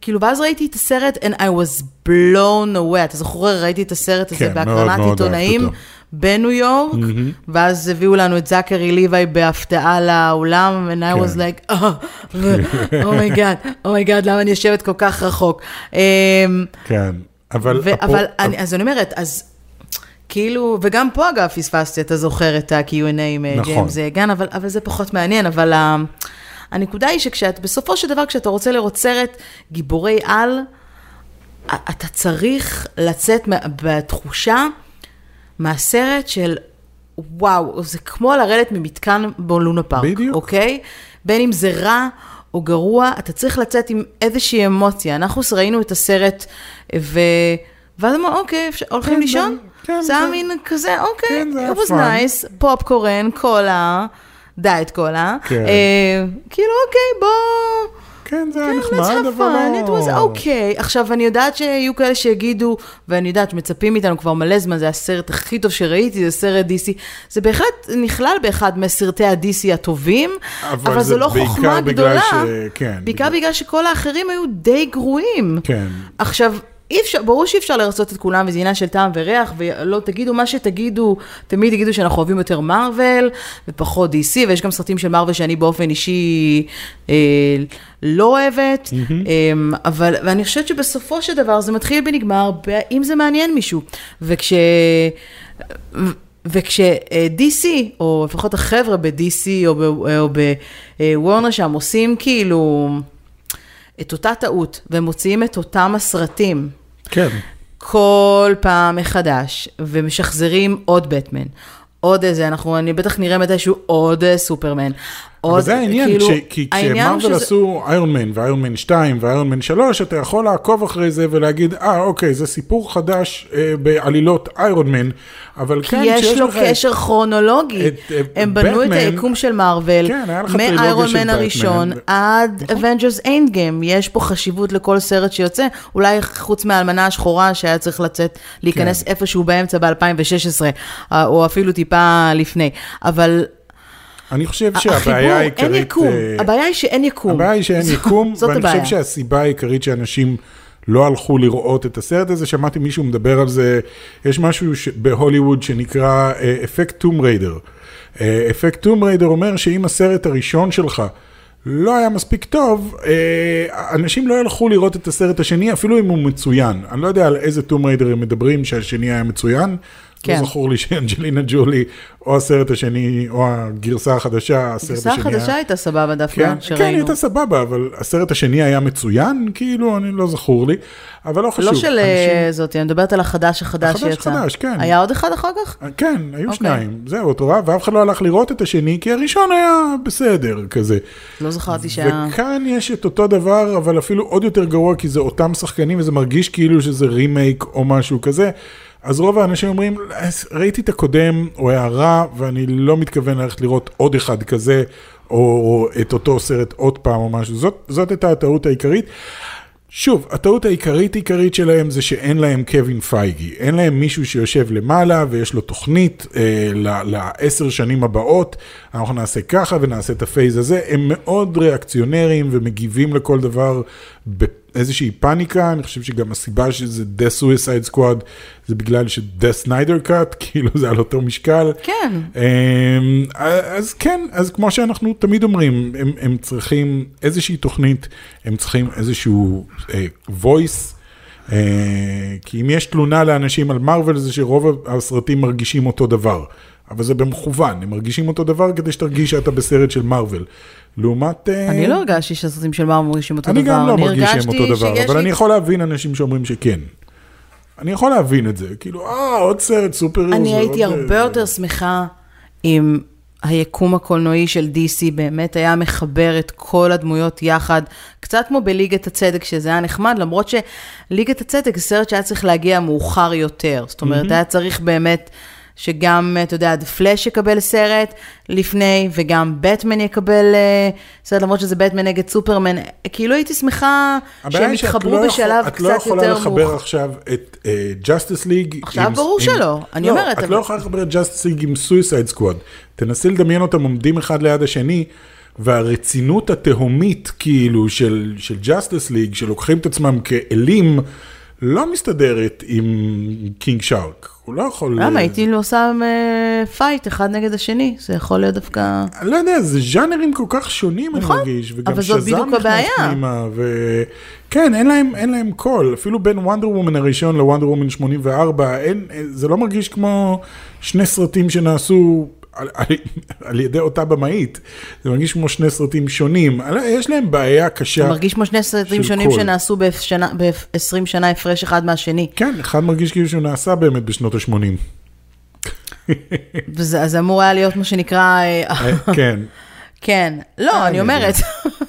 כאילו, ואז ראיתי את הסרט, and I was blown away. אתה זוכר, ראיתי את הסרט הזה כן, מאוד, בהקרנת מאוד עיתונאים אהבתי אותו. בניו יורק, ואז הביאו לנו את זכרי ליווי בהפתעה לאולם, and I כן. was like, [laughs] oh my god, oh my god, למה אני יושבת כל כך רחוק. אמ, כן, אבל... ו- אבל אני, אז אני אומרת, אז כאילו, וגם פה אגב פספסתי, אתה זוכר את ה-Q&A עם אה, נכון. ג'יימס גן, אבל, אבל זה פחות מעניין, אבל ה- הנקודה היא שכשאת, בסופו של דבר, כשאתה רוצה לראות סרט גיבורי על, אתה צריך לצאת בתחושה מהסרט של וואו, זה כמו לרדת ממתקן בלונה פארק, בדיוק. אוקיי? בין אם זה רע או גרוע, אתה צריך לצאת עם איזושהי אמוציה. אנחנו ראינו את הסרט, ו... ואז אמרנו, אוקיי, אפשר- הולכים כן, לישון? כן, זה היה זה- מין כזה, אוקיי, כן, זה היה it was fun. nice, פופקורן, קולה, דיאט קולה. כן. אה, כאילו, אוקיי, בוא... כן, זה היה כן, נחמד, אבל fun, it was לא... okay. עכשיו, אני יודעת שיהיו כאלה שיגידו, ואני יודעת שמצפים מאיתנו כבר מלא זמן, זה הסרט הכי טוב שראיתי, זה סרט DC. זה בהחלט נכלל באחד מסרטי ה-DC הטובים, אבל אבל, זה זה לא חוכמה גדולה. ש- כן, בעיקר בגלל- בגלל שכל האחרים היו די גרועים. כן. עכשיו, אי אפשר, ברור שאי אפשר לרצות את כולם, וזה עניין של טעם וריח, ולא תגידו מה שתגידו, תמיד תגידו שאנחנו אוהבים יותר מארוול, ופחות DC, ויש גם סרטים של מארוול שאני באופן אישי אה, לא אוהבת, אה, אבל, ואני חושבת שבסופו של דבר זה מתחיל ונגמר, אם זה מעניין מישהו. וכש... וכש-DC, או לפחות החבר'ה ב-DC או ב- או בוורנר שם עושים כאילו את אותה טעות, ומוציאים את אותם הסרטים כן. כל פעם מחדש, ומשחזרים עוד בטמן. עוד איזה, אנחנו, אני בטח נראה מתישהו עוד אה, סופרמן. עוד, אבל זה העניין, כאילו, כש- כי כשמרוויל שזה- עשו איירון מן ואיירון מן 2 ואיירון מן 3, אתה יכול לעקוב אחרי זה ולהגיד, אה, אוקיי, זה סיפור חדש אה, בעלילות איירון מן, אבל כי כן, יש כשיש לו לך... קשר כרונולוגי. את- את הם בנו את בטמן- היקום של מארוול, כן, לך מאיירון מן הראשון בטמן. עד אבנג'רס איינד גיים. יש פה חשיבות לכל סרט שיוצא, אולי חוץ מהאלמנה השחורה שהיה צריך לצאת, להיכנס כן. איפשהו באמצע ב-2016, או אפילו טיפה לפני. אבל אני חושב שהבעיה העיקרית... אין יקום. אה, הבעיה היא שאין יקום. הבעיה היא שאין [laughs] יקום, ואני. חושב שהסיבה העיקרית שאנשים לא הלכו לראות את הסרט הזה, שמעתי מישהו מדבר על זה, יש משהו ש- בהוליווד שנקרא אה, אפקט טום ריידר. אפקט טום ריידר אומר שאם הסרט הראשון שלך לא היה מספיק טוב, אה, אנשים לא ילכו לראות את הסרט השני, אפילו אם הוא מצוין. אני לא יודע על איזה טום ריידר הם מדברים שהשני היה מצוין. כן. לא זכור לי שאנג'לינה ג'ולי, או הסרט השני, או הגרסה החדשה, הסרט הגרסה השני החדשה הייתה סבבה דווקא, כן, כן, שראינו. הייתה סבבה, אבל הסרט השני היה מצוין, כאילו, אני לא זכור לי, אבל לא חשוב. לא של אנשים- אה, זאתי, אני מדברת על החדש החדש החדש שיצא. חדש, כן. היה עוד אחד אחר כך? כן, היו אוקיי. שניים, זהו, אתה רואה, ואף אחד לא הלך לראות את השני, כי הראשון היה בסדר, כזה. לא זכרתי שהיה... וכאן יש את אותו דבר, אבל אפילו עוד יותר גרוע, כי זה אותם שחקנים, וזה מרגיש כאילו שזה רימייק או משהו כזה. אז רוב האנשים אומרים, ראיתי את הקודם, הוא היה רע, ואני לא מתכוון ללכת לראות עוד אחד כזה, או את אותו סרט עוד פעם או משהו. זאת, זאת הייתה הטעות העיקרית. שוב, הטעות העיקרית עיקרית שלהם זה שאין להם קווין פייגי. אין להם מישהו שיושב למעלה ויש לו תוכנית אה, לעשר שנים הבאות, אנחנו נעשה ככה ונעשה את הפייז הזה. הם מאוד ריאקציונרים ומגיבים לכל דבר באיזושהי פאניקה. אני חושב שגם הסיבה שזה The Suicide Squad זה בגלל ש-The Snyder Cut, [laughs] כאילו זה על אותו משקל. כן. אמ, אז כן, אז כמו שאנחנו תמיד אומרים, הם, הם צריכים איזושהי תוכנית, הם צריכים איזשהו אה, voice, אה, כי אם יש תלונה לאנשים על מארוול זה שרוב הסרטים מרגישים אותו דבר, אבל זה במכוון, הם מרגישים אותו דבר כדי שתרגיש שאתה בסרט של מארוול. לעומת... אה, אני לא הרגשתי שהסרטים של מארוול מרגישים אותו דבר. אני גם לא מרגיש שהם אותו דבר, אבל אני יכול להבין אנשים שאומרים שכן. אני יכול להבין את זה, כאילו, אה, עוד סרט סופר הירו. אני הייתי עוד, הרבה אה, יותר שמחה אם היקום הקולנועי של DC באמת היה מחבר את כל הדמויות יחד, קצת כמו בליגת הצדק, שזה היה נחמד, למרות שליגת הצדק זה סרט שהיה צריך להגיע מאוחר יותר. זאת אומרת, היה צריך באמת... שגם, אתה יודע, The Flash יקבל סרט לפני, וגם בטמן יקבל אה, סרט, למרות שזה בטמן נגד סופרמן. כאילו הייתי שמחה שהם יתחברו לא יכול- בשלב את קצת לא יכולה יותר לחבר מאוחר. עכשיו את ג'סטיס ליג. עכשיו ברור שלא, אני אומרת, את אבל- לא יכולה לחבר את ג'סטיס ליג עם סויסייד סקוואד. תנסי לדמיין אותם עומדים אחד ליד השני, והרצינות התהומית כאילו של ג'סטיס ליג, שלוקחים את עצמם כאלים, לא מסתדרת עם קינג שארק. הוא לא יכול... למה? הייתי לו שם אה, fight אחד נגד השני, זה יכול להיות דווקא... לא יודע, זה ז'אנרים כל כך שונים, אני נכון, מרגיש, וגם שזם נכנס. פנימה, ו... כן, אין להם, אין להם קול, אפילו בין וונדר וומן הראשון לוונדר וומן 84, אין, זה לא מרגיש כמו שני סרטים שנעשו על, על, על ידי אותה במאית, זה מרגיש כמו שני סרטים שונים, יש להם בעיה קשה. זה מרגיש כמו שני סרטים שונים. שנעשו ב-20 שנה הפרש אחד מהשני. כן, אחד מרגיש כאילו שהוא נעשה באמת בשנות ה-80. וזה אז אמור היה להיות מה שנקרא, אה, כן. כן. לא, אני אני אומרת,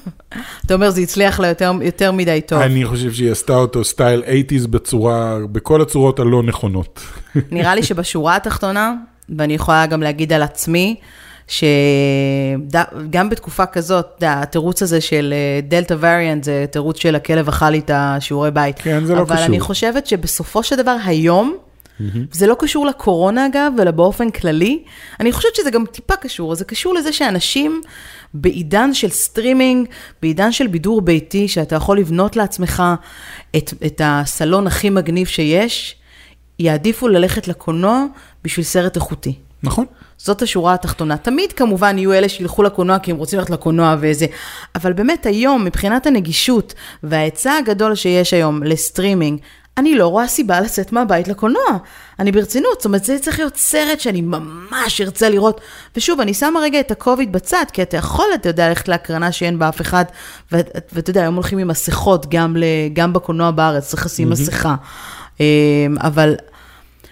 [laughs] אתה אומר, זה הצליח לה יותר- יותר מדי טוב. אני חושב שהיא עשתה אותו סטייל 80's בצורה, בכל הצורות הלא נכונות. נראה לי שבשורה התחתונה, ואני יכולה גם להגיד על עצמי, שגם בתקופה כזאת, התירוץ הזה של Delta variant זה תירוץ של הכלב אכל לי את השיעורי בית. כן, זה לא אבל קשור. אני חושבת שבסופו של דבר היום, זה לא קשור לקורונה אגב, אלא באופן כללי, אני חושבת שזה גם טיפה קשור, זה קשור לזה שאנשים בעידן של סטרימינג, בעידן של בידור ביתי, שאתה יכול לבנות לעצמך את, את הסלון הכי מגניב שיש, יעדיפו ללכת לקולנוע בשביל סרט איכותי. נכון? זאת השורה התחתונה. תמיד כמובן יהיו אלה שילכו לקולנוע כי הם רוצים ללכת לקולנוע וזה, אבל באמת היום, מבחינת הנגישות וההיצע הגדול שיש היום לסטרימינג, אני לא רואה סיבה לצאת מהבית לקולנוע. אני ברצינות, זאת אומרת, זה צריך להיות סרט שאני ממש ארצה לראות. ושוב, אני שמה רגע את הקוביד בצד, כי אתה יכול, אתה יודע, ללכת להקרנה שאין בה אף אחד, ואתה יודע, היום הולכים עם מסכות גם, גם בקולנוע בארץ, צריך לשים מסכה. אמ, אבל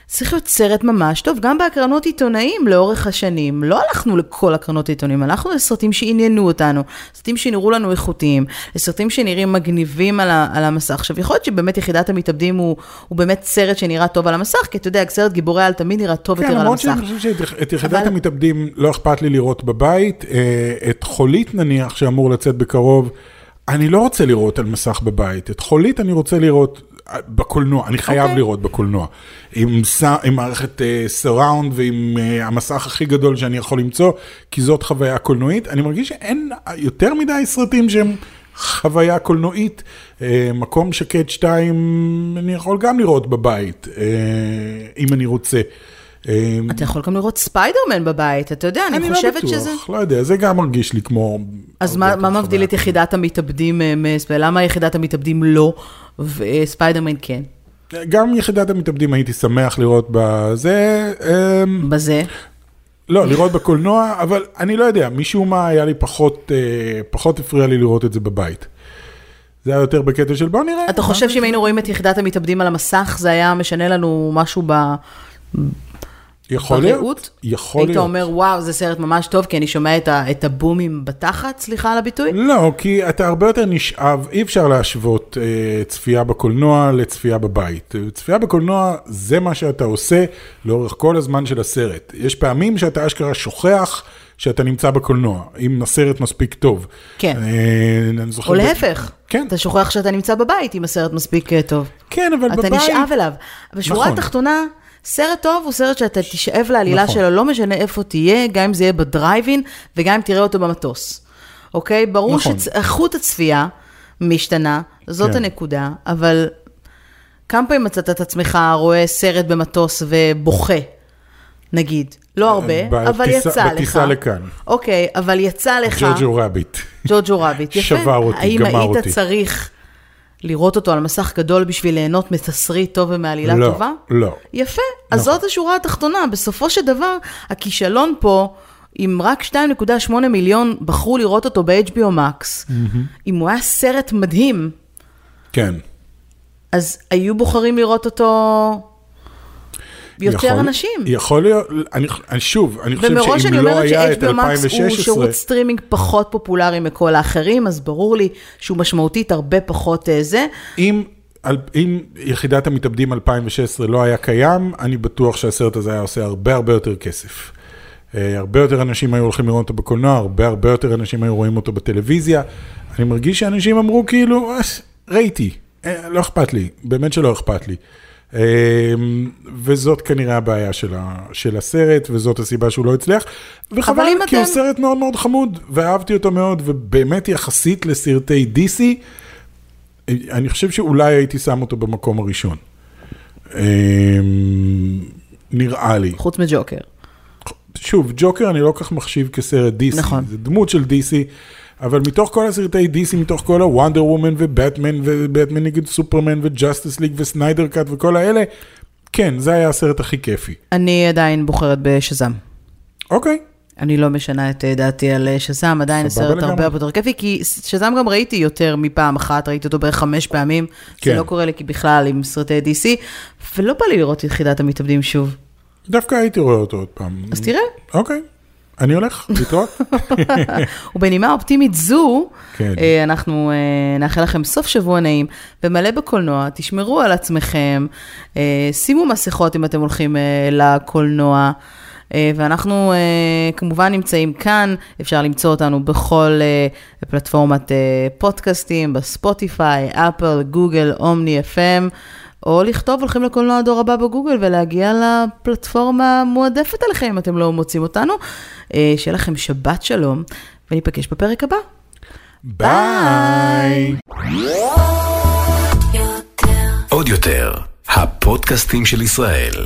צריך להיות סרט ממש טוב, גם בהקרנות עיתונאים לאורך השנים. לא הלכנו לכל הקרנות עיתונאים, הלכנו לסרטים שעניינו אותנו, סרטים שנראו לנו איכותיים, לסרטים שנראים מגניבים על, ה, על המסך. עכשיו, יכול להיות שבאמת יחידת המתאבדים הוא, הוא באמת סרט שנראה טוב על המסך, כי אתה יודע, סרט גיבורי על תמיד נראה טוב כן, יותר על למרות המסך. שאני חושב שאת יחידת אבל- המתאבדים לא אכפת לי לראות בבית. אה, את חולית נניח, שאמור לצאת בקרוב, אני לא רוצה לראות על מסך בבית. את חולית אני רוצה לראות בקולנוע, אני חייב אוקיי. לראות בקולנוע. עם, ס- עם מערכת סראונד ועם אה, המסך הכי גדול שאני יכול למצוא, כי זאת חוויה קולנועית. אני מרגיש שאין יותר מדי סרטים שהם... חוויה קולנועית, אה, מקום שקט 2, אני יכול גם לראות בבית, אה, אם אני רוצה. אה, אתה יכול גם לראות ספיידרמן בבית, אתה יודע, אני, אני חושבת לא בטוח, שזה... לא יודע, זה גם מרגיש לי כמו... אז מה, מה מבדיל את יחידת המתאבדים אה, מספיידרמן? למה יחידת המתאבדים לא, וספיידרמן כן? גם יחידת המתאבדים הייתי שמח לראות בזה, אמ, בזה. לא, לראות בקולנוע, אבל אני לא יודע, משום מה היה לי פחות, אה, פחות הפריע לי לראות את זה בבית. זה היה יותר בקטע של בוא נראה. אתה חושב שאם היינו רואים את יחידת המתאבדים על המסך, זה היה משנה לנו משהו ב... יכול להיות? יכול היית להיות. אומר, וואו, זה סרט ממש טוב, כי אני שומע את, ה, את הבומים בתחת, סליחה על הביטוי? לא, כי אתה הרבה יותר נשאב, אי אפשר להשוות אה, צפייה בקולנוע לצפייה בבית. צפייה בקולנוע זה מה שאתה עושה לאורך כל הזמן של הסרט. יש פעמים שאתה אשכרה שוכח שאתה נמצא בקולנוע, אם הסרט מספיק טוב. כן. אה, או להפך, כן. אתה שוכח שאתה נמצא בבית אם הסרט מספיק אה, טוב. כן, אבל אתה בבית... נשאב אליו. בשורה נכון. התחתונה, סרט טוב הוא סרט שאתה תשאב לעלילה נכון. שלו, לא משנה איפה תהיה, גם אם זה יהיה בדרייבין, וגם אם תראה אותו במטוס. אוקיי? ברור נכון. שאיכות הצפייה משתנה, זאת כן. הנקודה, אבל כמה פעמים מצאת את עצמך רואה סרט במטוס ובוכה, נגיד? לא הרבה, בטיסה- אבל יצא לך. בטיסה לכאן. אוקיי, אבל יצא לך... ג'וג'ו רביט. ג'וג'ו רביט, יפה. שבר אותי, האם גמר היית אותי. צריך לראות אותו על מסך גדול בשביל ליהנות מתסריט טוב ומעלילה לא, טובה? לא. יפה. אז נכון. זאת השורה התחתונה. בסופו של דבר, הכישלון פה, אם רק 2.8 מיליון בחרו לראות אותו ב-HBO Max, אם הוא היה סרט מדהים, כן. אז היו בוחרים לראות אותו יותר יכול- אנשים. יכול להיות, אני, אני שוב, אני חושב ומראש שאם אני לא אומרת היה את ש-HBO Max הוא 2016, שירות סטרימינג פחות פופולרי מכל האחרים, אז ברור לי שהוא משמעותית הרבה פחות אה, זה. אם, על, אם יחידת המתאבדים 2016 לא היה קיים, אני בטוח שהסרט הזה היה עושה הרבה הרבה יותר כסף. אה, הרבה יותר אנשים היו הולכים לראות אותו בקולנוע, הרבה הרבה יותר אנשים היו רואים אותו בטלוויזיה. אני מרגיש שאנשים אמרו כאילו, "אה, ראיתי, לא אכפת לי, באמת שלא אכפת לי. אה, וזאת כנראה הבעיה של, ה, של הסרט, וזאת הסיבה שהוא לא הצליח. וחבל, כי הוא אתם- סרט מאוד מאוד חמוד, ואהבתי אותו מאוד, ובאמת יחסית לסרטי DC, אני חושב שאולי הייתי שם אותו במקום הראשון. אה, נראה לי. חוץ מג'וקר. שוב, ג'וקר אני לא כל כך מחשיב כסרט DC. נכון. זה דמות של DC, אבל מתוך כל הסרטי DC, מתוך כל הוונדר וומן ובטמן ובטמן נגד סופרמן וג'סטיס ליג וסניידר קאט וכל האלה, כן, זה היה הסרט הכי כיפי. אני עדיין בוחרת בשזם. אוקיי. אני לא משנה את אה, דעתי על אה, שזם, עדיין הסרט. הרבה יותר כיפי, כי שזם גם ראיתי יותר מפעם אחת, ראיתי אותו בערך חמש פעמים. כן. זה לא קורה לי בכלל עם סרטי DC, ולא בא לי לראות את יחידת המתאבדים שוב. דווקא הייתי רואה אותו עוד פעם. אז תראה, אוקיי. אני הולך להתראות. [laughs] ובנימה אופטימית זו, כן. אה, אנחנו אה, נאחל לכם סוף שבוע נעים ומלא בקולנוע, תשמרו על עצמכם, אה, שימו מסכות אם אתם הולכים לקולנוע. ואנחנו כמובן נמצאים כאן, אפשר למצוא אותנו בכל פלטפורמת פודקאסטים, בספוטיפיי, אפל, גוגל, אומני, FM, או לכתוב הולכים לקולנוע הדור הבא בגוגל ולהגיע לפלטפורמה המועדפת עליכם אם אתם לא מוצאים אותנו. אה, שיהיה לכם שבת שלום, וניפגש בפרק הבא. ביי. עוד יותר, הפודקאסטים של ישראל.